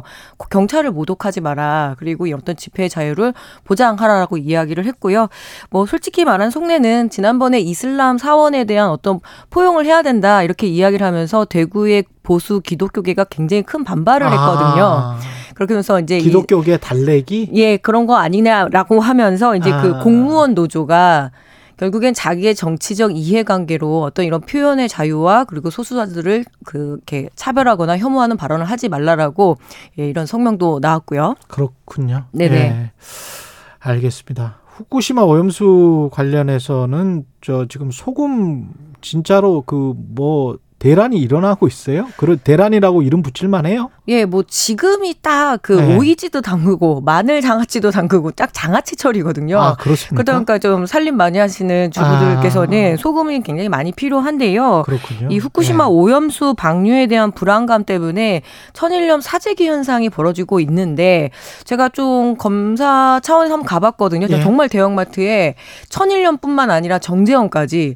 경찰을 모독하지 마라. 그리고 이 어떤 집회의 자유를 보장하라라고 이야기를 했고요. 뭐 솔직히 말한 속내는 지난번에 이슬람 사원에 대한 어떤 포용을 해야 된다 이렇게 이야기를 하면서 대구의 보수 기독교계가 굉장히 큰 반발을 했거든요. 아, 그렇게 해서 이제 이- 기독교계 달래기. 예, 그런 거 아니냐라고 하면서 이제 아. 그 공무원 노조가 결국엔 자기의 정치적 이해관계로 어떤 이런 표현의 자유와 그리고 소수자들을 그렇게 차별하거나 혐오하는 발언을 하지 말라라고 예, 이런 성명도 나왔고요. 그렇군요. 네네. 예. 알겠습니다. 후쿠시마 오염수 관련해서는 저 지금 소금 진짜로 그 뭐 대란이 일어나고 있어요? 그런 대란이라고 이름 붙일만 해요? 예, 뭐 지금이 딱그 네. 오이지도 담그고 마늘 장아찌도 담그고 딱 장아찌철이거든요. 아, 그렇습니까? 그러다 보니까 좀 살림 많이 하시는 주부들께서는 소금이 굉장히 많이 필요한데요. 아. 그렇군요. 이 후쿠시마 예. 오염수 방류에 대한 불안감 때문에 천일염 사재기 현상이 벌어지고 있는데 제가 좀 검사 차원에서 한번 가봤거든요. 예. 정말 대형마트에 천일염뿐만 아니라 정제염까지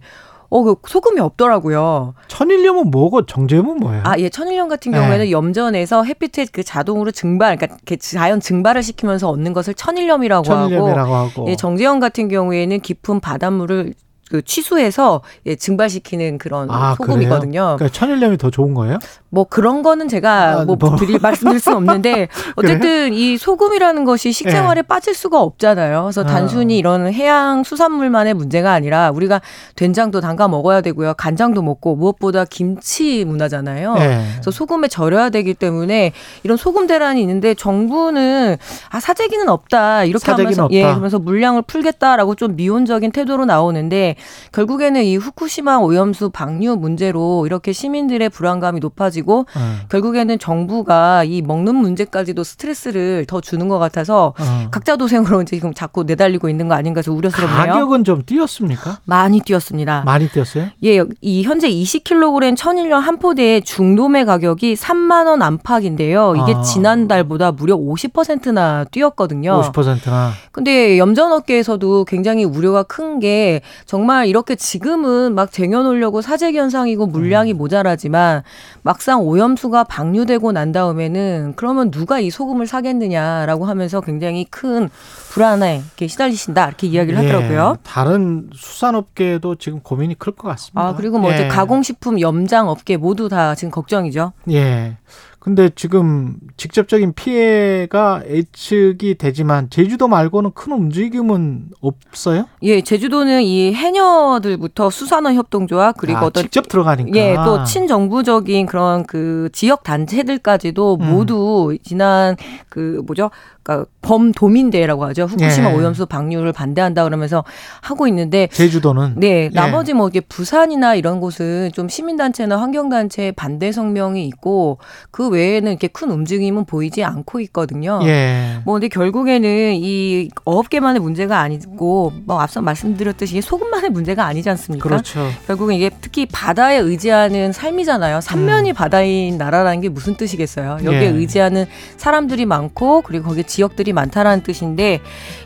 어, 그 소금이 없더라고요. 천일염은 뭐고 정제염은 뭐예요? 아, 예, 천일염 같은 네. 경우에는 염전에서 햇빛에 그 자동으로 증발, 그러니까 자연 증발을 시키면서 얻는 것을 천일염이라고 하고, 천일염이라고 하고. 예, 정제염 같은 경우에는 깊은 바닷물을 그 취수해서 예, 증발시키는 그런 아, 소금이거든요. 그러니까 천일염이 더 좋은 거예요? 뭐 그런 거는 제가 아, 뭐, 뭐. 드릴 말씀드릴 수는 없는데 [LAUGHS] 어쨌든 이 소금이라는 것이 식생활에 빠질 수가 없잖아요. 그래서 아. 단순히 이런 해양 수산물만의 문제가 아니라 우리가 된장도 담가 먹어야 되고요. 간장도 먹고 무엇보다 김치 문화잖아요. 예. 그래서 소금에 절여야 되기 때문에 이런 소금 대란이 있는데 정부는 아 사재기는 없다 이렇게 사재기는 하면서 예 없다. 그러면서 물량을 풀겠다라고 좀 미온적인 태도로 나오는데 결국에는 이 후쿠시마 오염수 방류 문제로 이렇게 시민들의 불안감이 높아지고 어. 결국에는 정부가 이 먹는 문제까지도 스트레스를 더 주는 것 같아서 어. 각자 도생으로 지금 자꾸 내달리고 있는 거 아닌가 해서 우려스럽네요. 가격은 좀 뛰었습니까? 많이 뛰었습니다. 많이 뛰었어요? 예, 이 현재 20kg 천일염 한 포대의 중도매 가격이 3만 원 안팎인데요. 이게 아. 지난달보다 무려 50%나 뛰었거든요. 50%나. 근데 염전업계에서도 굉장히 우려가 큰 게 정말 이렇게 지금은 막 쟁여놓으려고 사재기 현상이고 물량이 모자라지만 막상 오염수가 방류되고 난 다음에는 그러면 누가 이 소금을 사겠느냐라고 하면서 굉장히 큰 불안에 이렇게 시달리신다 이렇게 이야기를 하더라고요. 예, 다른 수산업계도 지금 고민이 클 것 같습니다. 아 그리고 뭐 이제 예. 가공식품, 염장 업계 모두 다 지금 걱정이죠. 예. 근데 지금 직접적인 피해가 예측이 되지만 제주도 말고는 큰 움직임은 없어요? 예, 제주도는 이 해녀들부터 수산업 협동조합 그리고 아, 어떤 직접 들어가니까. 예, 또 친정부적인 그런 그 지역 단체들까지도 음. 모두 지난 그 뭐죠? 그러니까 범도민대회라고 하죠. 후쿠시마 예. 오염수 방류를 반대한다 그러면서 하고 있는데 제주도는 네, 예. 나머지 뭐 이게 부산이나 이런 곳은 좀 시민단체나 환경단체 반대 성명이 있고 그 외에는 이렇게 큰 움직임은 보이지 않고 있거든요. 예. 뭐 근데 결국에는 이 어업계만의 문제가 아니고 뭐 앞서 말씀드렸듯이 소금만의 문제가 아니지 않습니까? 그렇죠. 결국은 이게 특히 바다에 의지하는 삶이잖아요. 삼면이 바다인 나라라는 게 무슨 뜻이겠어요? 여기에 음. 예. 의지하는 사람들이 많고 그리고 거기에 지역들이 많다라는 뜻인데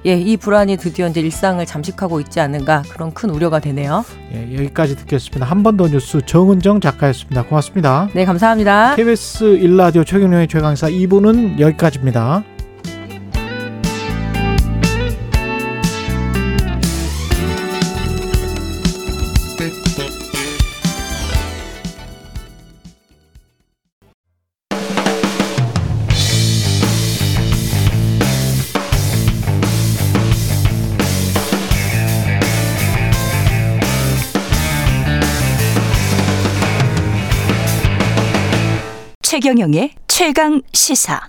예, 이 불안이 드디어 이제 일상을 잠식하고 있지 않는가 그런 큰 우려가 되네요. 예, 여기까지 듣겠습니다. 한 번 더 뉴스 정은정 작가였습니다. 고맙습니다. 네, 감사합니다. KBS 일라디오 최경영의 최강사 2부는 여기까지입니다. 최경영의 최강 시사.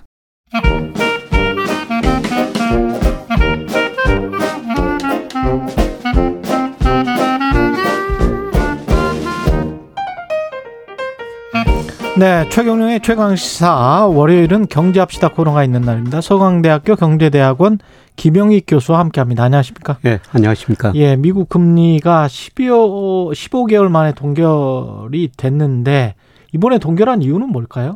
네, 최경영의 최강 시사 월요일은 경제합시다 코너가 있는 날입니다. 서강대학교 경제대학원 김영익 교수와 함께합니다. 안녕하십니까? 네, 안녕하십니까? 예, 미국 금리가 12여 15개월 만에 동결이 됐는데 이번에 동결한 이유는 뭘까요?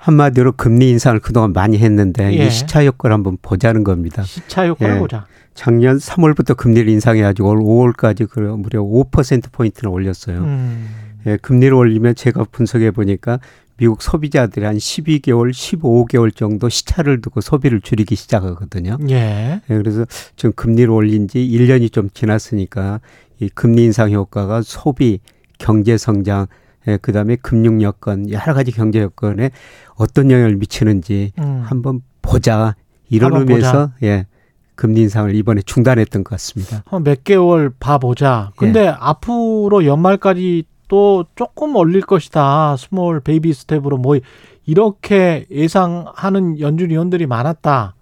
한마디로 금리 인상을 그동안 많이 했는데 예. 이 시차 효과를 한번 보자는 겁니다. 시차 효과를 예. 보자. 작년 3월부터 금리를 인상해가지고 올 5월까지 그 무려 5% 포인트나 올렸어요. 음. 예, 금리를 올리면 제가 분석해 보니까 미국 소비자들이 한 12개월, 15개월 정도 시차를 두고 소비를 줄이기 시작하거든요. 예. 예, 그래서 지금 금리를 올린 지 1년이 좀 지났으니까 이 금리 인상 효과가 소비, 경제 성장, 예, 그다음에 금융 여건, 여러 가지 경제 여건에 어떤 영향을 미치는지 음. 한번 보자. 이런 한번 의미에서 예. 금리 인상을 이번에 중단했던 것 같습니다. 한 몇 개월 봐보자. 근데 예. 앞으로 연말까지 또 조금 올릴 것이다. small baby step으로 뭐 이렇게 예상하는 연준 위원들이 많았다.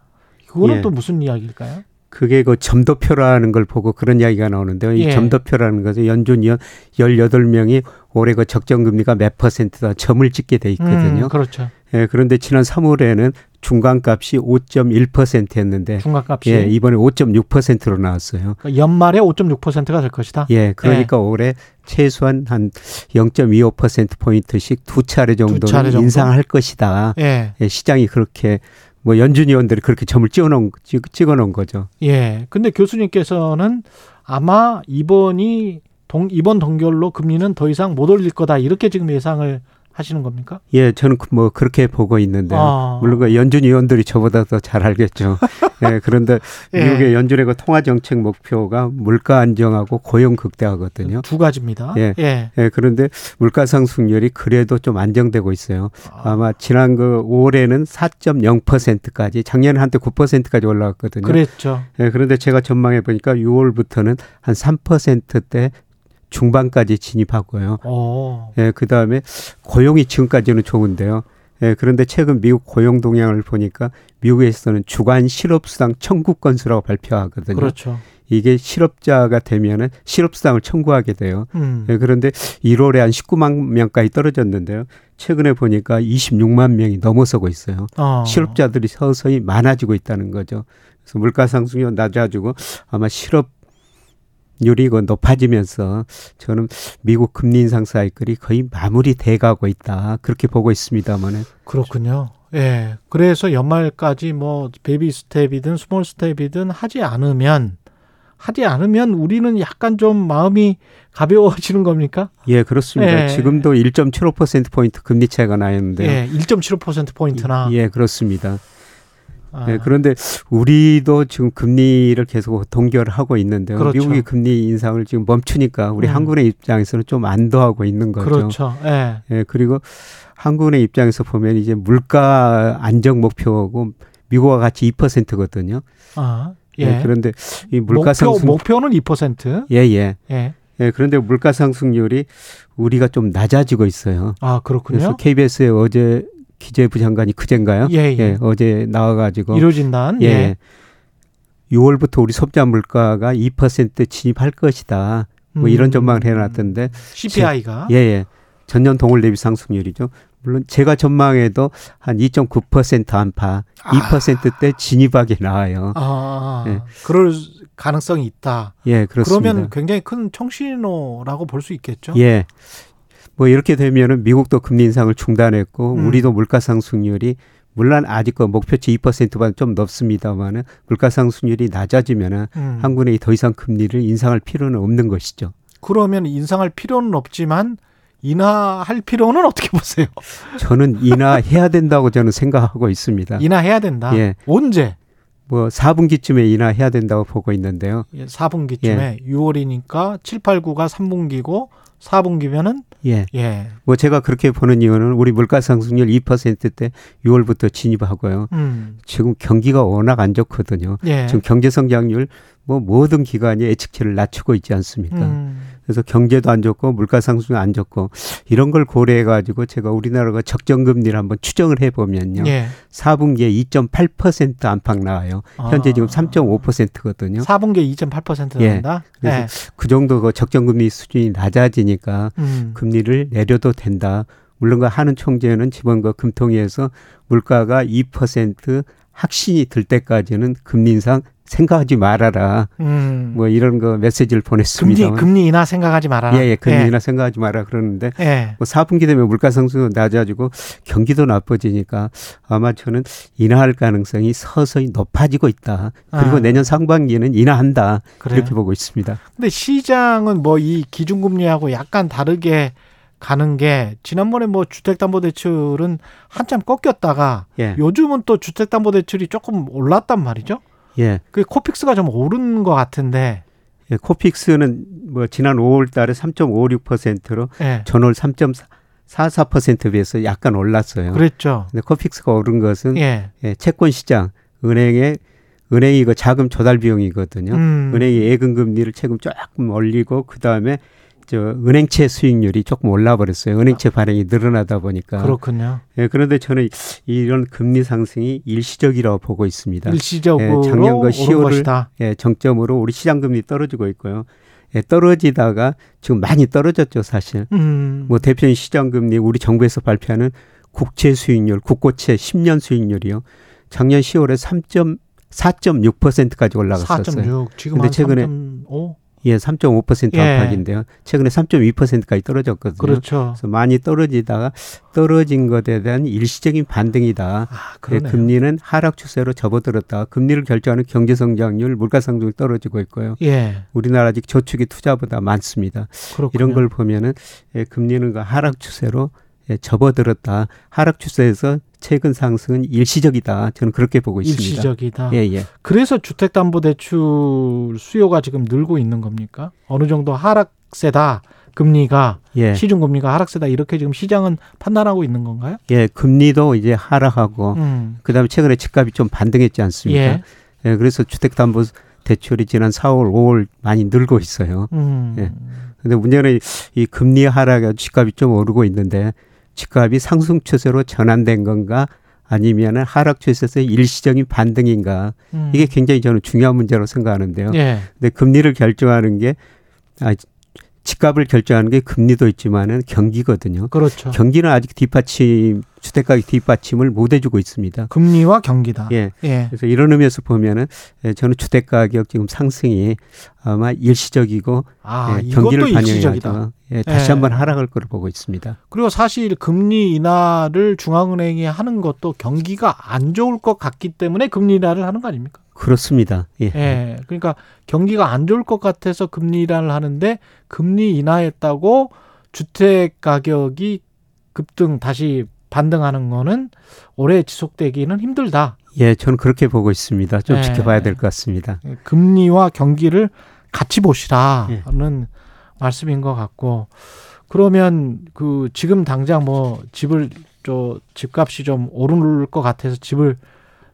그거는 예. 또 무슨 이야기일까요? 그게 그 점도표라는 걸 보고 그런 이야기가 나오는데요. 이 예. 점도표라는 것은 연준 위원 18명이 올해 그 적정 금리가 몇 퍼센트다 점을 찍게 돼 있거든요. 음, 그렇죠. 예, 그런데 지난 3월에는 중간값이 5.1%였는데 중간값이 예, 이번에 5.6%로 나왔어요. 그러니까 연말에 5.6%가 될 것이다. 예, 그러니까 올해 최소한 한 0.25% 포인트씩 두 차례 정도는 차례 정도? 인상할 것이다. 예. 예, 시장이 그렇게 뭐 연준 위원들이 그렇게 점을 찍어놓은 찍- 찍어놓은 거죠. 예. 근데 교수님께서는 아마 이번이 동, 이번 동결로 금리는 더 이상 못 올릴 거다. 이렇게 지금 예상을 하시는 겁니까? 예, 저는 그뭐 그렇게 보고 있는데요. 아. 물론 그 연준 위원들이 저보다 더 잘 알겠죠. [LAUGHS] 예, 그런데 예. 미국의 연준의 그 통화 정책 목표가 물가 안정하고 고용 극대화거든요. 두 가지입니다. 예. 예. 예, 그런데 물가 상승률이 그래도 좀 안정되고 있어요. 아 마 지난 그 5월에는 4.0%까지 작년에 한때 9%까지 올라갔거든요. 그랬죠. 예, 그런데 제가 전망해 보니까 6월부터는 한 3%대 중반까지 진입하고요. 오. 예, 그 다음에 고용이 지금까지는 좋은데요. 예, 그런데 최근 미국 고용 동향을 보니까 미국에서는 주간 실업수당 청구 건수라고 발표하거든요. 그렇죠. 이게 실업자가 되면은 실업수당을 청구하게 돼요. 음. 예, 그런데 1월에 한 19만 명까지 떨어졌는데요. 최근에 보니까 26만 명이 넘어서고 있어요. 어. 실업자들이 서서히 많아지고 있다는 거죠. 그래서 물가 상승률 낮아지고 아마 실업 그 높아지면서 저는 미국 금리 인상 사이클이 거의 마무리돼 가고 있다. 그렇게 보고 있습니다만은 그렇군요. 예. 그래서 연말까지 뭐 baby step이든 small step이든 하지 않으면 하지 않으면 우리는 약간 좀 마음이 가벼워지는 겁니까? 예, 그렇습니다. 예. 지금도 1.75% 포인트 금리 차이가 나 있는데요. 예. 1.75% 포인트나. 예, 그렇습니다. 아, 네, 그런데 우리도 지금 금리를 계속 동결하고 있는데 요. 그렇죠. 미국이 금리 인상을 지금 멈추니까 우리 음. 한국의 입장에서는 좀 안도하고 있는 거죠. 그렇죠. 예. 예, 그리고 한국의 입장에서 보면 이제 물가 안정 목표고 미국과 같이 2%거든요. 아. 예. 예. 그런데 이 물가 목표, 상승 목표는 2%. 예, 예. 예. 예, 그런데 물가 상승률이 우리가 좀 낮아지고 있어요. 아, 그렇군요. 그래서 KBS에 어제 기재부 장관이 그젠가요? 예, 예. 어제 나와가지고 이루어진단. 예. 예. 6월부터 우리 소비자 물가가 2% 진입할 것이다. 뭐 음. 이런 전망을 해놨던데. CPI가. 예, 예. 전년 동월 대비 상승률이죠. 물론 제가 전망해도 한 2.9% 안팎, 2%대 진입하게 나와요. 아, 예. 그럴 가능성이 있다. 예, 그렇습니다. 그러면 굉장히 큰 청신호라고 볼 수 있겠죠. 예. 뭐 이렇게 되면은 미국도 금리 인상을 중단했고 음. 우리도 물가 상승률이 물론 아직 그 목표치 2%보다 좀 높습니다만은 물가 상승률이 낮아지면은 음. 한국은행이 더 이상 금리를 인상할 필요는 없는 것이죠. 그러면 인상할 필요는 없지만 인하할 필요는 어떻게 보세요? [LAUGHS] 저는 인하해야 된다고 저는 생각하고 있습니다. 인하해야 된다. 예. 언제? 뭐 4분기쯤에 인하해야 된다고 보고 있는데요. 예, 4분기쯤에 6월이니까 7, 8, 9가 3분기고 4분기면은 예. 예. 뭐 제가 그렇게 보는 이유는 우리 물가 상승률 2%대 6월부터 진입하고요. 음. 지금 경기가 워낙 안 좋거든요. 예. 지금 경제 성장률 뭐 모든 기관이 예측치를 낮추고 있지 않습니까? 음. 그래서 경제도 안 좋고 물가 상승도 안 좋고 이런 걸 고려해 가지고 제가 우리나라가 적정 금리를 한번 추정을 해 보면요. 예. 4분기에 2.8% 안팎 나와요. 현재 아. 지금 3.5%거든요. 4분기에 2.8% 예. 나온다. 그래서 예. 그 정도 그 적정 금리 수준이 낮아지니까 음. 금리를 내려도 된다. 물론 그 하는 총재는 지방과 금통위에서 물가가 2% 확신이 들 때까지는 금리 인상 생각하지 말아라. 음. 뭐 이런 거 메시지를 금리 보냈습니다. 금리 인하 생각하지 말아라. 예, 예, 금리 인하 생각하지 마라 그러는데 예. 뭐 4분기 되면 물가 상승도 낮아지고 경기도 나빠지니까 아마 저는 인하할 가능성이 서서히 높아지고 있다. 그리고 아. 내년 상반기에는 인하한다. 그래요? 이렇게 보고 있습니다. 근데 시장은 뭐 이 기준금리하고 약간 다르게 가는 게 지난번에 뭐 주택담보대출은 한참 꺾였다가 예. 요즘은 또 주택담보대출이 조금 올랐단 말이죠. 예. 그 코픽스가 좀 오른 것 같은데. 예, 코픽스는 뭐 지난 5월 달에 3.56%로 예. 전월 3.44%에 비해서 약간 올랐어요. 그랬죠. 근데 코픽스가 오른 것은 예. 예, 채권 시장 은행의 은행이 그 자금 조달 비용이거든요. 음. 은행이 예금 금리를 최근 조금 올리고 그 다음에 저 은행채 수익률이 조금 올라 버렸어요. 은행채 발행이 늘어나다 보니까. 그렇군요. 예, 그런데 저는 이런 금리 상승이 일시적이라고 보고 있습니다. 일시적으로 예, 작년과 오른 10월을 것이다. 예, 정점으로 우리 시장 금리 떨어지고 있고요. 예, 떨어지다가 지금 많이 떨어졌죠, 사실. 음. 뭐 대표적인 시장 금리 우리 정부에서 발표하는 국채 수익률, 국고채 10년 수익률이요. 작년 10월에 3.4.6%까지 올라갔었어요. 4.6 지금 근데 한 최근에 3.5 예, 3.5% 예. 안팎인데요. 최근에 3.2%까지 떨어졌거든요. 그렇죠. 그래서 많이 떨어지다가 떨어진 것에 대한 일시적인 반등이다. 예, 아, 그러네요. 금리는 하락 추세로 접어들었다. 금리를 결정하는 경제 성장률, 물가 상승이 떨어지고 있고요. 예. 우리나라 아직 저축이 투자보다 많습니다. 그렇군요. 이런 걸 보면은 예, 금리는 그 하락 추세로 예, 접어들었다. 하락 추세에서 최근 상승은 일시적이다. 저는 그렇게 보고 있습니다. 일시적이다. 예, 예. 그래서 주택담보대출 수요가 지금 늘고 있는 겁니까? 어느 정도 하락세다 금리가 예. 시중 금리가 하락세다 이렇게 지금 시장은 판단하고 있는 건가요? 예, 금리도 이제 하락하고 음. 그다음에 최근에 집값이 좀 반등했지 않습니까? 예. 예, 그래서 주택담보 대출이 지난 4월, 5월 많이 늘고 있어요. 음. 예. 근데 문제는 이 금리 하락에 집값이 좀 오르고 있는데 집값이 상승 추세로 전환된 건가 아니면은 하락 추세에서 일시적인 반등인가 음. 이게 굉장히 저는 중요한 문제라고 생각하는데요. 예. 근데 금리를 결정하는 게 아, 집값을 결정하는 게 금리도 있지만은 경기거든요. 그렇죠. 경기는 아직 뒷받침 주택가격 뒷받침을 못 해주고 있습니다. 금리와 경기다. 예. 예. 그래서 이런 의미에서 보면은 예, 저는 주택가격 지금 상승이 아마 일시적이고 아, 예, 경기를. 반영해서 예, 다시 예. 한번 하락할 거로 보고 있습니다. 그리고 사실 금리 인하를 중앙은행이 하는 것도 경기가 안 좋을 것 같기 때문에 금리 인하를 하는 거 아닙니까? 그렇습니다. 예. 예. 그러니까 경기가 안 좋을 것 같아서 금리 인하를 하는데 금리 인하했다고 주택 가격이 급등 다시 반등하는 거는 오래 지속되기는 힘들다. 예, 저는 그렇게 보고 있습니다. 좀 예. 지켜봐야 될 것 같습니다. 금리와 경기를 같이 예. 보시라는 말씀인 것 같고 그러면 그 지금 당장 뭐 집을 저 집값이 좀 오를 것 같아서 집을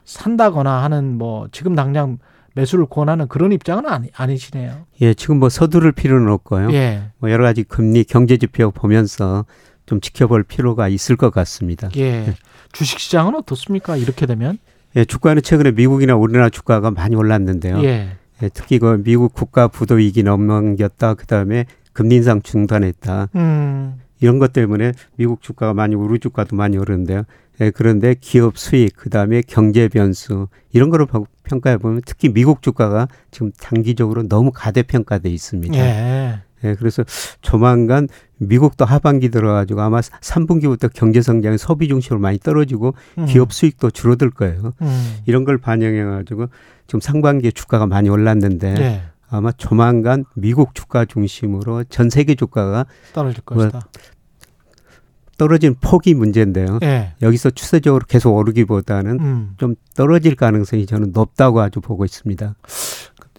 산다거나 하는 뭐 지금 당장 매수를 권하는 그런 입장은 아니, 아니시네요. 예, 지금 뭐 서두를 필요는 없고요. 예. 뭐 여러 가지 금리 경제 지표 보면서 좀 지켜볼 필요가 있을 것 같습니다. 예. 주식 시장은 어떻습니까? 이렇게 되면? 예, 주가는 최근에 미국이나 우리나라 주가가 많이 올랐는데요. 예. 예, 특히 그 미국 국가 부도 위기 넘겼다. 그다음에 금리 인상 중단했다. 음. 이런 것 때문에 미국 주가가 많이 우리 주가도 많이 오르는데요. 예, 그런데 기업 수익, 그 다음에 경제 변수 이런 거를 봐- 평가해 보면 특히 미국 주가가 지금 단기적으로 너무 가대평가돼 있습니다. 예. 예, 그래서 조만간 미국도 하반기 들어가지고 아마 3분기부터 경제 성장이 소비 중심으로 많이 떨어지고 음. 기업 수익도 줄어들 거예요. 음. 이런 걸 반영해 가지고 지금 상반기에 주가가 많이 올랐는데 예. 아마 조만간 미국 주가 중심으로 전 세계 주가가 떨어질 뭐 것이다. 떨어진 폭이 문제인데요. 예. 여기서 추세적으로 계속 오르기보다는 음. 좀 떨어질 가능성이 저는 높다고 아주 보고 있습니다.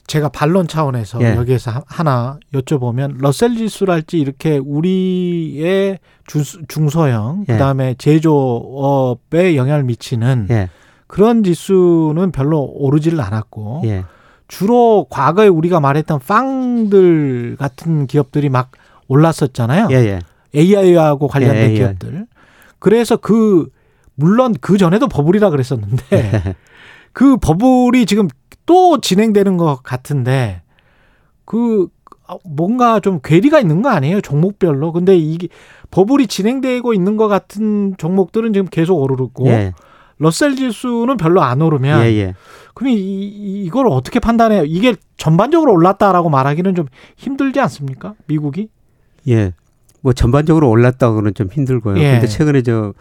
제가 반론 차원에서 예. 여기에서 하- 하나 여쭤보면 러셀 지수랄지 이렇게 우리의 주- 중소형 예. 그다음에 제조업에 영향을 미치는 예. 그런 지수는 별로 오르지를 않았고 예. 주로 과거에 우리가 말했던 빵들 같은 기업들이 막 올랐었잖아요. 예, 예. AI하고 관련된 예, AI. 기업들. 그래서 그 물론 그 전에도 버블이라 그랬었는데 [LAUGHS] 그 버블이 지금 또 진행되는 것 같은데 그 뭔가 좀 괴리가 있는 거 아니에요? 종목별로. 근데 이게 버블이 진행되고 있는 것 같은 종목들은 지금 계속 오르고 예. 러셀 지수는 별로 안 오르면 예, 예. 그럼 이, 이- 이걸 어떻게 판단해요? 이게 전반적으로 올랐다라고 말하기는 좀 힘들지 않습니까? 미국이? 예. 뭐 전반적으로 올랐다고는 좀 힘들고요. 예. 근데 최근에 저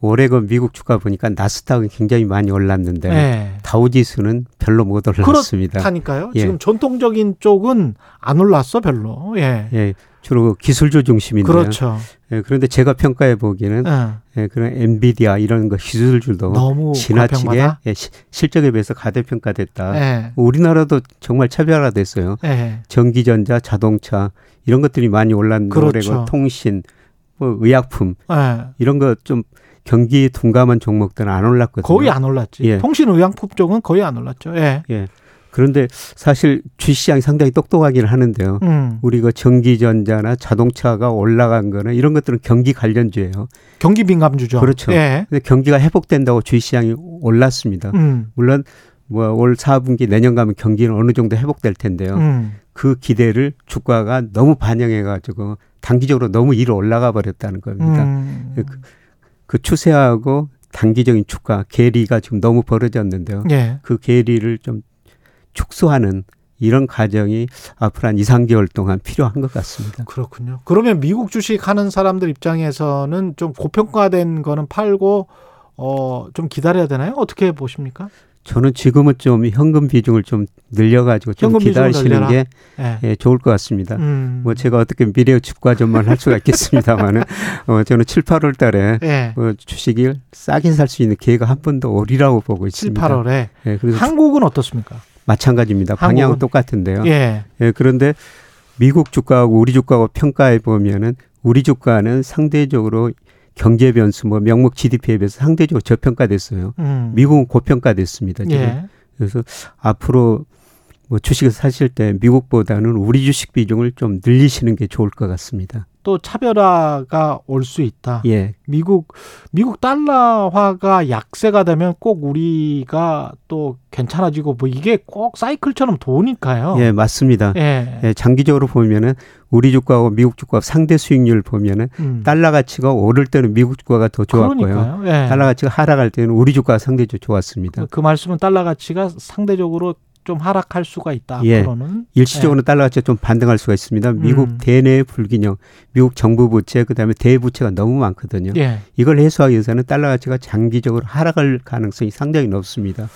오레건 미국 주가 보니까 나스닥은 굉장히 많이 올랐는데 예. 다우지수는 별로 못 올랐습니다. 그렇다니까요. 예. 지금 전통적인 쪽은 안 올랐어 별로. 예. 예, 주로 기술주 중심인데요. 그렇죠. 예, 그런데 제가 평가해 보기에는 예. 예, 그런 엔비디아 이런 거 기술주도 너무 지나치게? 예, 시- 실적에 비해서 가대평가됐다. 예. 우리나라도 정말 차별화됐어요. 예. 전기전자, 자동차 이런 것들이 많이 올랐는데 그렇죠. 올해가 통신, 뭐 의약품 예. 이런 거 좀 경기에 둔감한 종목들은 안 올랐거든요. 거의 안 올랐지. 예. 통신 의약품 쪽은 거의 안 올랐죠. 예. 예. 그런데 사실 주시장이 상당히 똑똑하기는 하는데요. 음. 우리 그 전기전자나 자동차가 올라간 거는 이런 것들은 경기 관련주예요. 경기 민감주죠. 그렇죠. 예. 근데 경기가 회복된다고 주시장이 올랐습니다. 음. 물론 뭐 올 4분기 내년 가면 경기는 어느 정도 회복될 텐데요. 음. 그 기대를 주가가 너무 반영해 가지고 단기적으로 너무 위로 올라가 버렸다는 겁니다. 음. 그, 그 추세하고 단기적인 주가 괴리가 지금 너무 벌어졌는데요. 예. 그 괴리를 좀 축소하는 이런 과정이 앞으로 한 2, 3개월 동안 필요한 것 같습니다. 그렇군요. 그러면 미국 주식 하는 사람들 입장에서는 좀 고평가된 거는 팔고 어 좀 기다려야 되나요? 어떻게 보십니까? 저는 지금은 좀 현금 비중을 좀 늘려가지고 좀 기다리시는. 게 예. 예, 좋을 것 같습니다. 음. 뭐 제가 어떻게 미래 주가전만 할 수가 있겠습니다만은 [LAUGHS] 어, 저는 7, 8월 달에 예. 어, 주식을 싸게 살 수 있는 기회가 한 번 더 오리라고 보고 7, 있습니다. 8월에 예, 그래서 한국은 어떻습니까? 마찬가지입니다. 방향은 한국은? 똑같은데요. 예. 예, 그런데 미국 주가하고 우리 주가하고 평가해 보면은 우리 주가는 상대적으로 경제 변수 뭐 명목 GDP에 비해서 상대적으로 저평가됐어요. 음. 미국은 고평가됐습니다. 지금. 예. 그래서 앞으로 뭐 주식을 사실 때 미국보다는 우리 주식 비중을 좀 늘리시는 게 좋을 것 같습니다. 또 차별화가 올 수 있다. 예. 미국 미국 달러화가 약세가 되면 꼭 우리가 또 괜찮아지고 뭐 이게 꼭 사이클처럼 도니까요. 예, 맞습니다. 예. 예, 장기적으로 보면은 우리 주가하고 미국 주가 상대 수익률 보면은 음. 달러 가치가 오를 때는 미국 주가가 더 좋았고요. 예. 달러 가치가 하락할 때는 우리 주가가 상대적으로 좋았습니다. 그 말씀은 달러 가치가 상대적으로 좀 하락할 수가 있다. 예. 앞으로는. 일시적으로 달러 가치가 좀 반등할 수가 있습니다. 미국 음. 대내 불균형, 미국 정부 부채, 그다음에 대부채가 너무 많거든요. 예. 이걸 해소하기 위해서는 달러 가치가 장기적으로 하락할 가능성이 상당히 높습니다.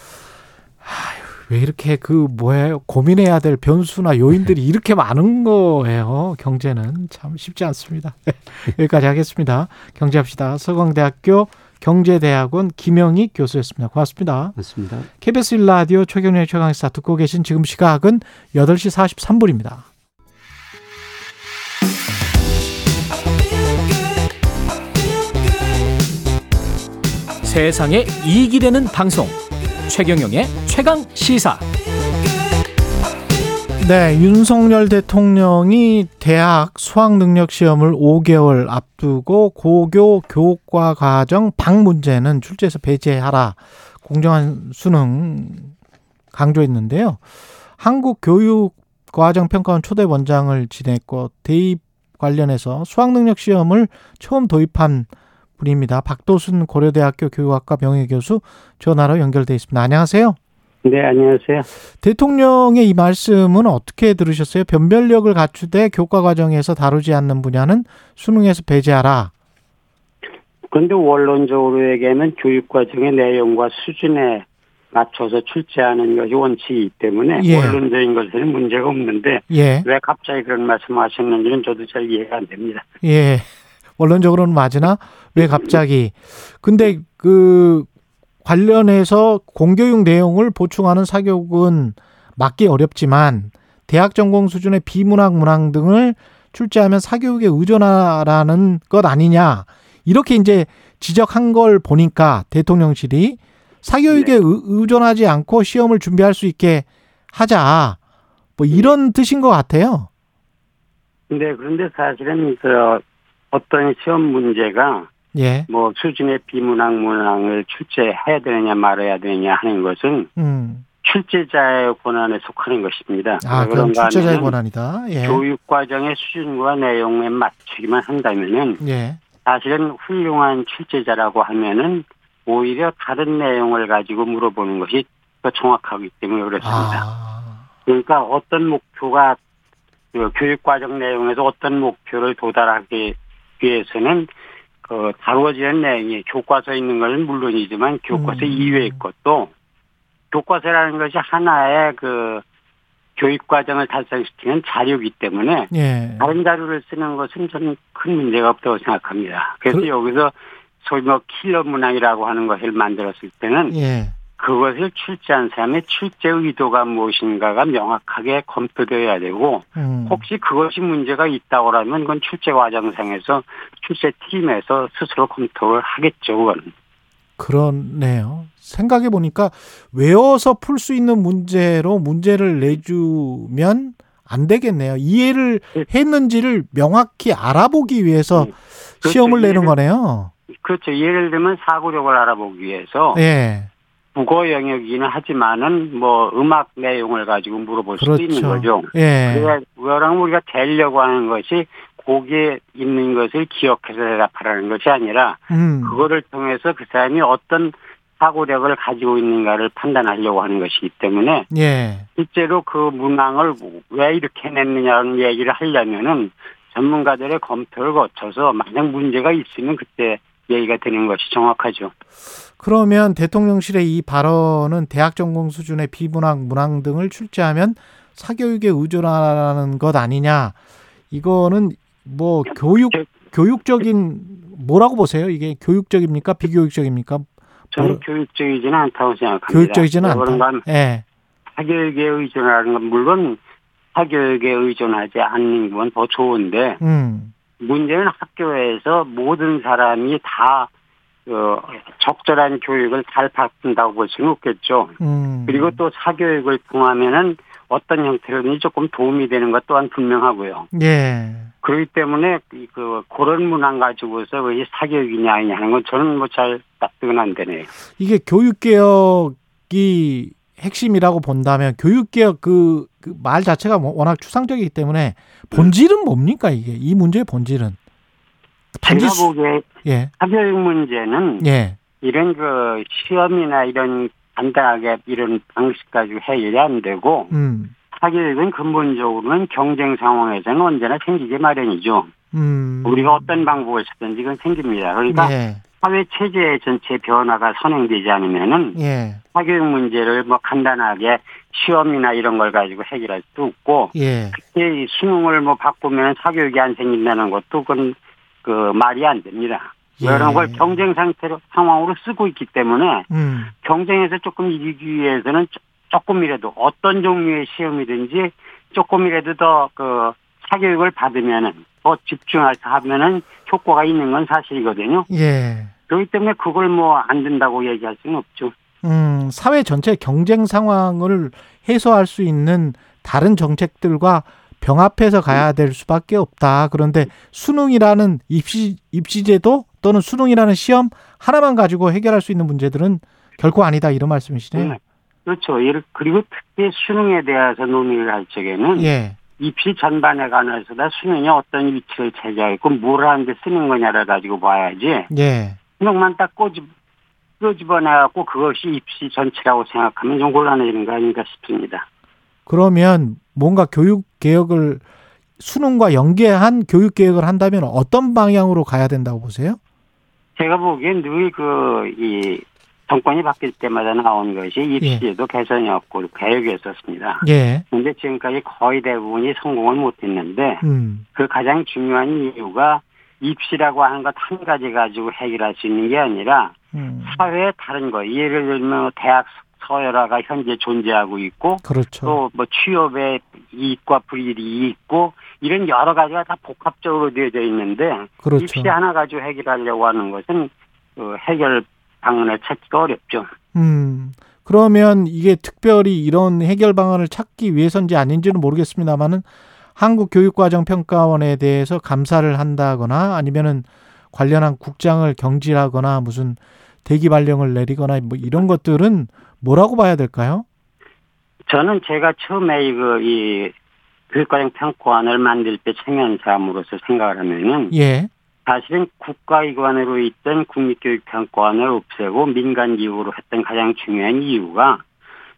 왜 이렇게 그 뭐예요? 고민해야 될 변수나 요인들이 이렇게 많은 거예요. 경제는 참 쉽지 않습니다. [LAUGHS] 여기까지 하겠습니다. 경제합시다. 서강대학교 경제대학원 김영희 교수였습니다. 고맙습니다. 맞습니다. KBS 1라디오 최경련의 최강시사 듣고 계신 지금 시각은 8시 43분입니다. 세상에 이익이 되는 방송 최경영의 최강 시사 네, 윤석열 대통령이 대학 수학 능력 시험을 5개월 앞두고 고교 교과 과정 방 문제는 출제에서 배제하라. 공정한 수능 강조했는데요. 한국 교육 과정 평가원 초대 원장을 지냈고 대입 관련해서 수학 능력 시험을 처음 도입한 분입니다. 박도순 고려대학교 교육학과 명예 교수 전화로 연결돼 있습니다. 안녕하세요. 네, 안녕하세요. 대통령의 이 말씀은 어떻게 들으셨어요? 변별력을 갖추되 교과 과정에서 다루지 않는 분야는 수능에서 배제하라. 그런데 원론적으로 얘기하면 교육 과정의 내용과 수준에 맞춰서 출제하는 것이 원칙이기 때문에 예. 원론적인 것에는 문제가 없는데 예. 왜 갑자기 그런 말씀하셨는지는 저도 잘 이해가 안 됩니다. 예. 원론적으로는 맞으나 왜 갑자기 근데 그 관련해서 공교육 내용을 보충하는 사교육은 맞기 어렵지만 대학 전공 수준의 비문학 문항 등을 출제하면 사교육에 의존하라는 것 아니냐. 이렇게 이제 지적한 걸 보니까 대통령실이 사교육에 의- 의존하지 않고 시험을 준비할 수 있게 하자. 뭐 이런 뜻인 것 같아요. 근데 그런데 사실은 저 어떤 시험 문제가 예. 뭐 수준의 비문학 문항을 출제해야 되느냐 말아야 되느냐 하는 것은 음. 출제자의 권한에 속하는 것입니다. 아, 그럼 출제자의 권한이다. 예. 교육 과정의 수준과 내용에 맞추기만 한다면은 예. 사실은 훌륭한 출제자라고 하면은 오히려 다른 내용을 가지고 물어보는 것이 더 정확하기 때문에 그렇습니다. 아. 그러니까 어떤 목표가 그 교육 과정 내용에서 어떤 목표를 도달하기 위해서는 그 다루어지는 내용이 교과서에 있는 것은 물론이지만 교과서 음. 이외의 것도 교과서라는 것이 하나의 그 교육 과정을 달성시키는 자료이기 때문에 예. 다른 자료를 쓰는 것은 저는 큰 문제가 없다고 생각합니다. 그래서 그- 여기서 소위 뭐 킬러 문항이라고 하는 것을 만들었을 때는 예. 그것을 출제한 사람의 출제 의도가 무엇인가가 명확하게 검토되어야 되고 음. 혹시 그것이 문제가 있다고 하면 그건 출제 과정상에서 출제 팀에서 스스로 검토를 하겠죠. 그건. 그렇네요. 생각해 보니까 외워서 풀 수 있는 문제로 문제를 내주면 안 되겠네요. 이해를 했는지를 명확히 알아보기 위해서 시험을 내는 거네요. 그렇죠. 예를 들면 사고력을 알아보기 위해서 예. 국어 영역이기는 하지만은 뭐 음악 내용을 가지고 물어볼 수도 그렇죠. 있는 거죠. 예. 그러니까 그거랑 우리가 되려고 하는 것이 거기에 있는 것을 기억해서 대답하라는 것이 아니라 음. 그거를 통해서 그 사람이 어떤 사고력을 가지고 있는가를 판단하려고 하는 것이기 때문에 예. 실제로 그 문항을 왜 이렇게 냈느냐는 얘기를 하려면은 전문가들의 검토를 거쳐서 만약 문제가 있으면 그때 얘기가 되는 것이 정확하죠. 그러면 대통령실의 이 발언은 대학 전공 수준의 비문학, 문항 등을 출제하면 사교육에 의존하는 것 아니냐? 이거는 뭐 교육 교육적인 뭐라고 보세요? 이게 교육적입니까? 비교육적입니까? 저는 뭐라- 교육적이지는 않다고 생각합니다. 교육적이지는 그런가 않다. 예. 사교육에 의존하는 건 물론 사교육에 의존하지 않는 건 더 좋은데 음. 문제는 학교에서 모든 사람이 다 어, 적절한 교육을 잘 받는다고 볼 수는 없겠죠. 음. 그리고 또 사교육을 통하면은 어떤 형태로든지 조금 도움이 되는 것 또한 분명하고요. 예. 그렇기 때문에 이그 그런 문항 가지고서 이 사교육이냐 아니냐 하는 건 저는 뭐 잘 납득은 안 되네요. 이게 교육 개혁이 핵심이라고 본다면 교육 개혁 그말 자체가 뭐 워낙 추상적이기 때문에 본질은 뭡니까 이게 이 문제의 본질은 단지 제가 수- 보기에 예. 사교육 문제는 예. 이런 그 시험이나 이런 간단하게 이런 방식 가지고 해결이 안 되고 음. 사교육은 근본적으로는 경쟁 상황에서는 언제나 생기기 마련이죠. 음. 우리가 어떤 방법을 쓰든지 그건 생깁니다. 그러니까 예. 사회 체제 전체 변화가 선행되지 않으면은 예. 사교육 문제를 뭐 간단하게 시험이나 이런 걸 가지고 해결할 수도 없고 예. 이 수능을 뭐 바꾸면 사교육이 안 생긴다는 것도 그건 그 말이 안 됩니다. 예. 이런 걸 경쟁 상태로 상황으로 쓰고 있기 때문에 음. 경쟁에서 조금 이기기 위해서는 조- 조금이라도 어떤 종류의 시험이든지 조금이라도 더 그 사교육을 받으면은 더 집중해서 하면은 효과가 있는 건 사실이거든요. 예. 그렇기 때문에 그걸 뭐 안 된다고 얘기할 수는 없죠. 음, 사회 전체 경쟁 상황을 해소할 수 있는 다른 정책들과 병합해서 가야 될 수밖에 없다. 그런데 수능이라는 입시 입시제도 또는 수능이라는 시험 하나만 가지고 해결할 수 있는 문제들은 결코 아니다 이런 말씀이시네요. 네. 그렇죠. 예를- 그리고 특히 수능에 대해서 논의를 할 적에는 예. 입시 전반에 관해서 다 수능이 어떤 위치를 차지하고 뭘 하는데 쓰는 거냐를 가지고 봐야지 예. 수능만 딱 꼬집 끄집어내갖고 그것이 입시 전체라고 생각하면 좀 곤란해지는 거 아닌가 싶습니다. 그러면 뭔가 교육 개혁을 수능과 연계한 교육 개혁을 한다면 어떤 방향으로 가야 된다고 보세요? 제가 보기엔 늘 그 이 정권이 바뀔 때마다 나온 것이 입시제도 개선이었고 개혁이었었습니다. 예. 근데 지금까지 거의 대부분이 성공을 못했는데 음. 그 가장 중요한 이유가 입시라고 하는 것 한 가지 가지고 해결할 수 있는 게 아니라 음. 사회의 다른 거 예를 들면 대학 서열화가 현재 존재하고 있고 그렇죠. 또뭐 취업의 이익과 불이익이 있고 이런 여러 가지가 다 복합적으로 되어져 있는데 그렇죠. 입시 하나 가지고 해결하려고 하는 것은 그 해결 방안을 찾기가 어렵죠. 음. 그러면 이게 특별히 이런 해결 방안을 찾기 위해서인지 아닌지는 모르겠습니다만은 한국교육과정평가원에 대해서 감사를 한다거나 아니면은 관련한 국장을 경질하거나 무슨 대기 발령을 내리거나 뭐 이런 것들은 뭐라고 봐야 될까요? 저는 제가 처음에 이거 이 교육과정 평가원을 만들 때 청년 사람으로서 생각을 하면은 예. 사실은 국가기관으로 있던 국립교육평가원을 없애고 민간기구로 했던 가장 중요한 이유가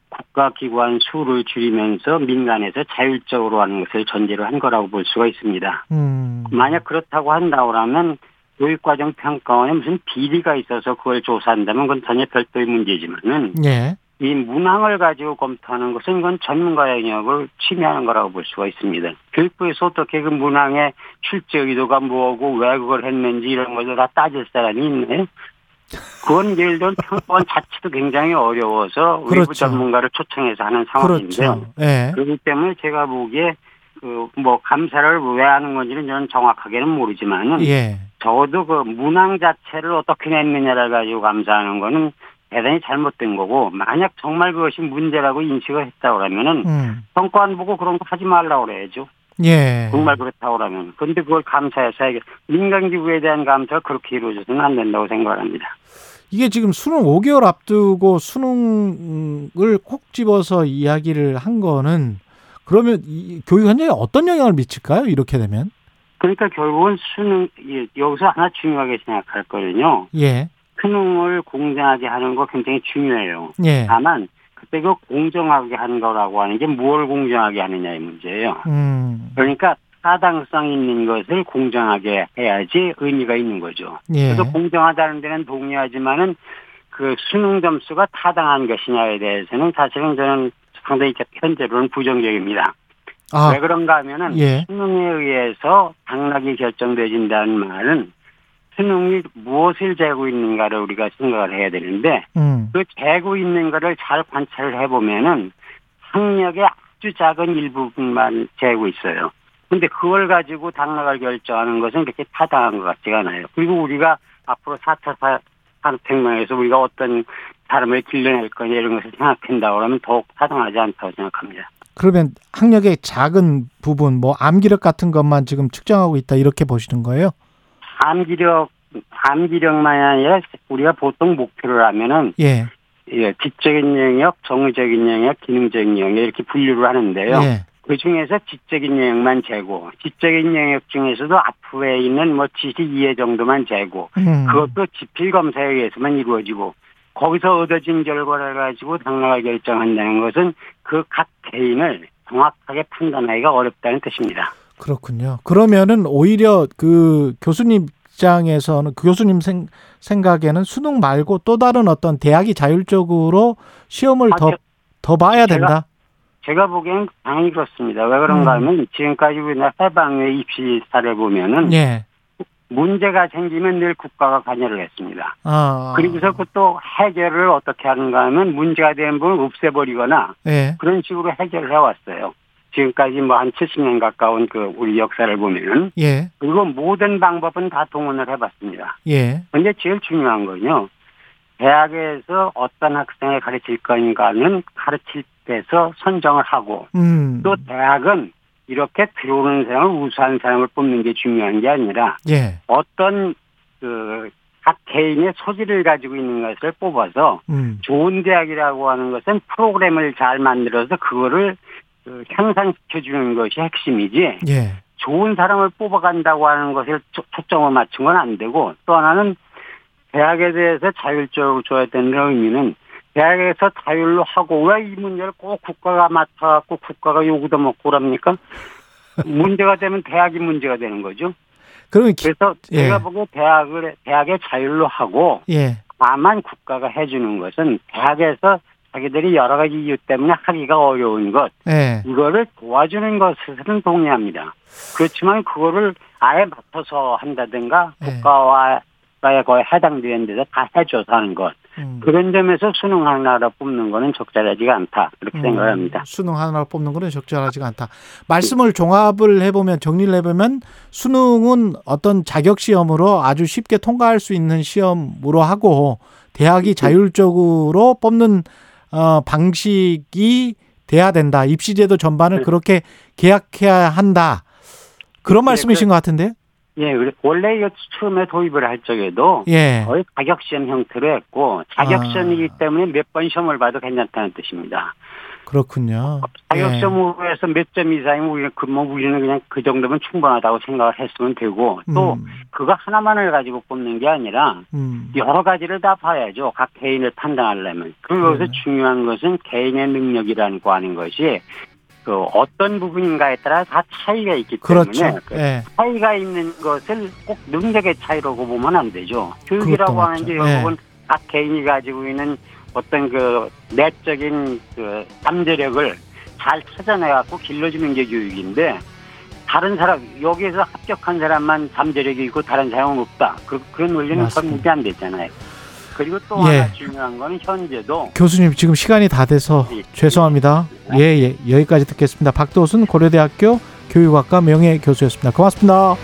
국가기관 수를 줄이면서 민간에서 자율적으로 하는 것을 전제로 한 거라고 볼 수가 있습니다. 음. 만약 그렇다고 한다고라면 교육과정 평가원에 무슨 비리가 있어서 그걸 조사한다면 그건 전혀 별도의 문제지만은 예. 이 문항을 가지고 검토하는 것은 이건 전문가 영역을 침해하는 거라고 볼 수가 있습니다. 교육부에서 어떻게 그 문항의 출제 의도가 뭐고 왜 그걸 했는지 이런 것을 다 따질 사람이 있네. 그건 예를 들면 평가원 [LAUGHS] 자체도 굉장히 어려워서 외부 그렇죠. 전문가를 초청해서 하는 상황인데요. 그렇죠. 예. 그렇기 때문에 제가 보기에 그 뭐 감사를 왜 하는 건지는 저는 정확하게는 모르지만은 예. 적어도 그 문항 자체를 어떻게 냈느냐를 가지고 감사하는 거는 대단히 잘못된 거고 만약 정말 그것이 문제라고 인식을 했다고 그러면은 음. 평가안 보고 그런 거 하지 말라고 그래야죠. 예. 정말 그렇다고 그러면. 근데 그걸 감사해서 해야 민간기구에 대한 감사가 그렇게 이루어져서는 안 된다고 생각합니다. 이게 지금 수능 5개월 앞두고 수능을 콕 집어서 이야기를 한 거는 그러면 이 교육 현장에 어떤 영향을 미칠까요? 이렇게 되면? 그러니까 결국은 수능 예, 여기서 하나 중요하게 생각할 거는요. 예. 수능을 공정하게 하는 거 굉장히 중요해요. 예. 다만 그때 그 공정하게 하는 거라고 하는 게뭘 공정하게 하느냐의 문제예요. 음. 그러니까 타당성 있는 것을 공정하게 해야지 의미가 있는 거죠. 예. 그래서 공정하다는 데는 동의하지만은 그 수능 점수가 타당한 것이냐에 대해서는 사실은 저는 상당히 현재로는 부정적입니다. 아. 왜 그런가 하면은 예. 수능에 의해서 당락이 결정되진다는 말은 수능이 무엇을 재고 있는가를 우리가 생각을 해야 되는데 음. 그 재고 있는 거를 잘 관찰을 해보면은 학력의 아주 작은 일부분만 재고 있어요. 근데 그걸 가지고 당락을 결정하는 것은 그렇게 타당한 것 같지가 않아요. 그리고 우리가 앞으로 4차 사- 산업혁명에서 우리가 어떤 사람을 길러낼 거냐 이런 것을 생각한다고 하면 더욱 타당하지 않다고 생각합니다. 그러면 학력의 작은 부분, 뭐 암기력 같은 것만 지금 측정하고 있다 이렇게 보시는 거예요? 암기력, 암기력만이 아니라 우리가 보통 목표를 하면은 예. 예, 지적인 영역, 정의적인 영역, 기능적인 영역 이렇게 분류를 하는데요. 예. 그 중에서 지적인 영역만 재고, 지적인 영역 중에서도 앞에 있는 뭐 지식 이해 정도만 재고, 음. 그것도 지필 검사에 의해서만 이루어지고, 거기서 얻어진 결과를 가지고 당락을 결정한다는 것은 그 각 개인을 정확하게 판단하기가 어렵다는 뜻입니다. 그렇군요. 그러면은 오히려 그 교수님 입장에서는 그 교수님 생, 생각에는 수능 말고 또 다른 어떤 대학이 자율적으로 시험을 아, 더, 제- 더 봐야 제가- 된다. 제가 보기엔 당연히 그렇습니다. 왜 그런가 음. 하면 지금까지 우리나라 해방의 입시 사례 보면은 예. 문제가 생기면 늘 국가가 관여를 했습니다. 아. 그리고서 그 또 해결을 어떻게 하는가 하면 문제가 되는 부분을 없애버리거나 예. 그런 식으로 해결을 해왔어요. 지금까지 뭐 한 70년 가까운 그 우리 역사를 보면은 예. 그리고 모든 방법은 다 동원을 해봤습니다. 예. 근데 제일 중요한 건요. 대학에서 어떤 학생을 가르칠 건가는 가르칠 때서 선정을 하고 음. 또 대학은 이렇게 들어오는 사람을 우수한 사람을 뽑는 게 중요한 게 아니라 예. 어떤 그 각 개인의 소질을 가지고 있는 것을 뽑아서 음. 좋은 대학이라고 하는 것은 프로그램을 잘 만들어서 그거를 그 향상시켜 주는 것이 핵심이지 예. 좋은 사람을 뽑아간다고 하는 것을 초- 초점을 맞춘 건 안 되고 또 하나는 대학에 대해서 자율적으로 줘야 되는 의미는 대학에서 자율로 하고 왜 이 문제를 꼭 국가가 맡아갖고 국가가 요구도 먹고 그럽니까? [LAUGHS] 문제가 되면 대학이 문제가 되는 거죠. 그러면 기, 그래서 예. 제가 보기에 대학을 대학의 자율로 하고 예. 다만 국가가 해주는 것은 대학에서 자기들이 여러 가지 이유 때문에 하기가 어려운 것 예. 이거를 도와주는 것은 동의합니다. 그렇지만 그거를 아예 맡아서 한다든가 예. 국가와에 거의 해당되는 데서 다 해줘서 하는 것 음. 그런 점에서 수능 하나로 뽑는 거는 적절하지가 않다 그렇게 음, 생각합니다. 수능 하나로 뽑는 거는 적절하지가 않다. 말씀을 종합을 해보면 정리를 해보면 수능은 어떤 자격 시험으로 아주 쉽게 통과할 수 있는 시험으로 하고 대학이 자율적으로 뽑는 어, 방식이 돼야 된다. 입시제도 전반을 네. 그렇게 계약해야 한다. 그런 네, 말씀이신 그- 것 같은데요? 예, 원래 처음에 도입을 할 적에도 예. 거의 자격시험 형태로 했고 자격시험이기 아. 때문에 몇 번 시험을 봐도 괜찮다는 뜻입니다. 그렇군요. 자격 예. 시험으로해서 몇점 이상이면 우리는 그뭐 우리는 그냥 그 정도면 충분하다고 생각을 했으면 되고 또 음. 그거 하나만을 가지고 뽑는 게 아니라 음. 여러 가지를 다 봐야죠. 각 개인을 판단하려면. 그것에서 그러네. 중요한 것은 개인의 능력이라는 거 하는 것이 그 어떤 부분인가에 따라 다 차이가 있기 때문에 그렇죠. 그 예. 차이가 있는 것을 꼭 능력의 차이라고 보면 안 되죠. 교육이라고 하는. 게 예. 결국은 각 개인이 가지고 있는 어떤 그 내적인 그 잠재력을 잘 찾아내갖고 길러주는 게 교육인데 다른 사람 여기에서 합격한 사람만 잠재력이 있고 다른 사람은 없다. 그, 그런 원리는 맞습니다. 전무지 안 되잖아요. 그리고 또 예. 하나 중요한 거는 현재도 교수님 지금 시간이 다 돼서 예. 죄송합니다. 예, 예. 여기까지 듣겠습니다. 박도순 고려대학교 교육학과 명예 교수였습니다. 고맙습니다.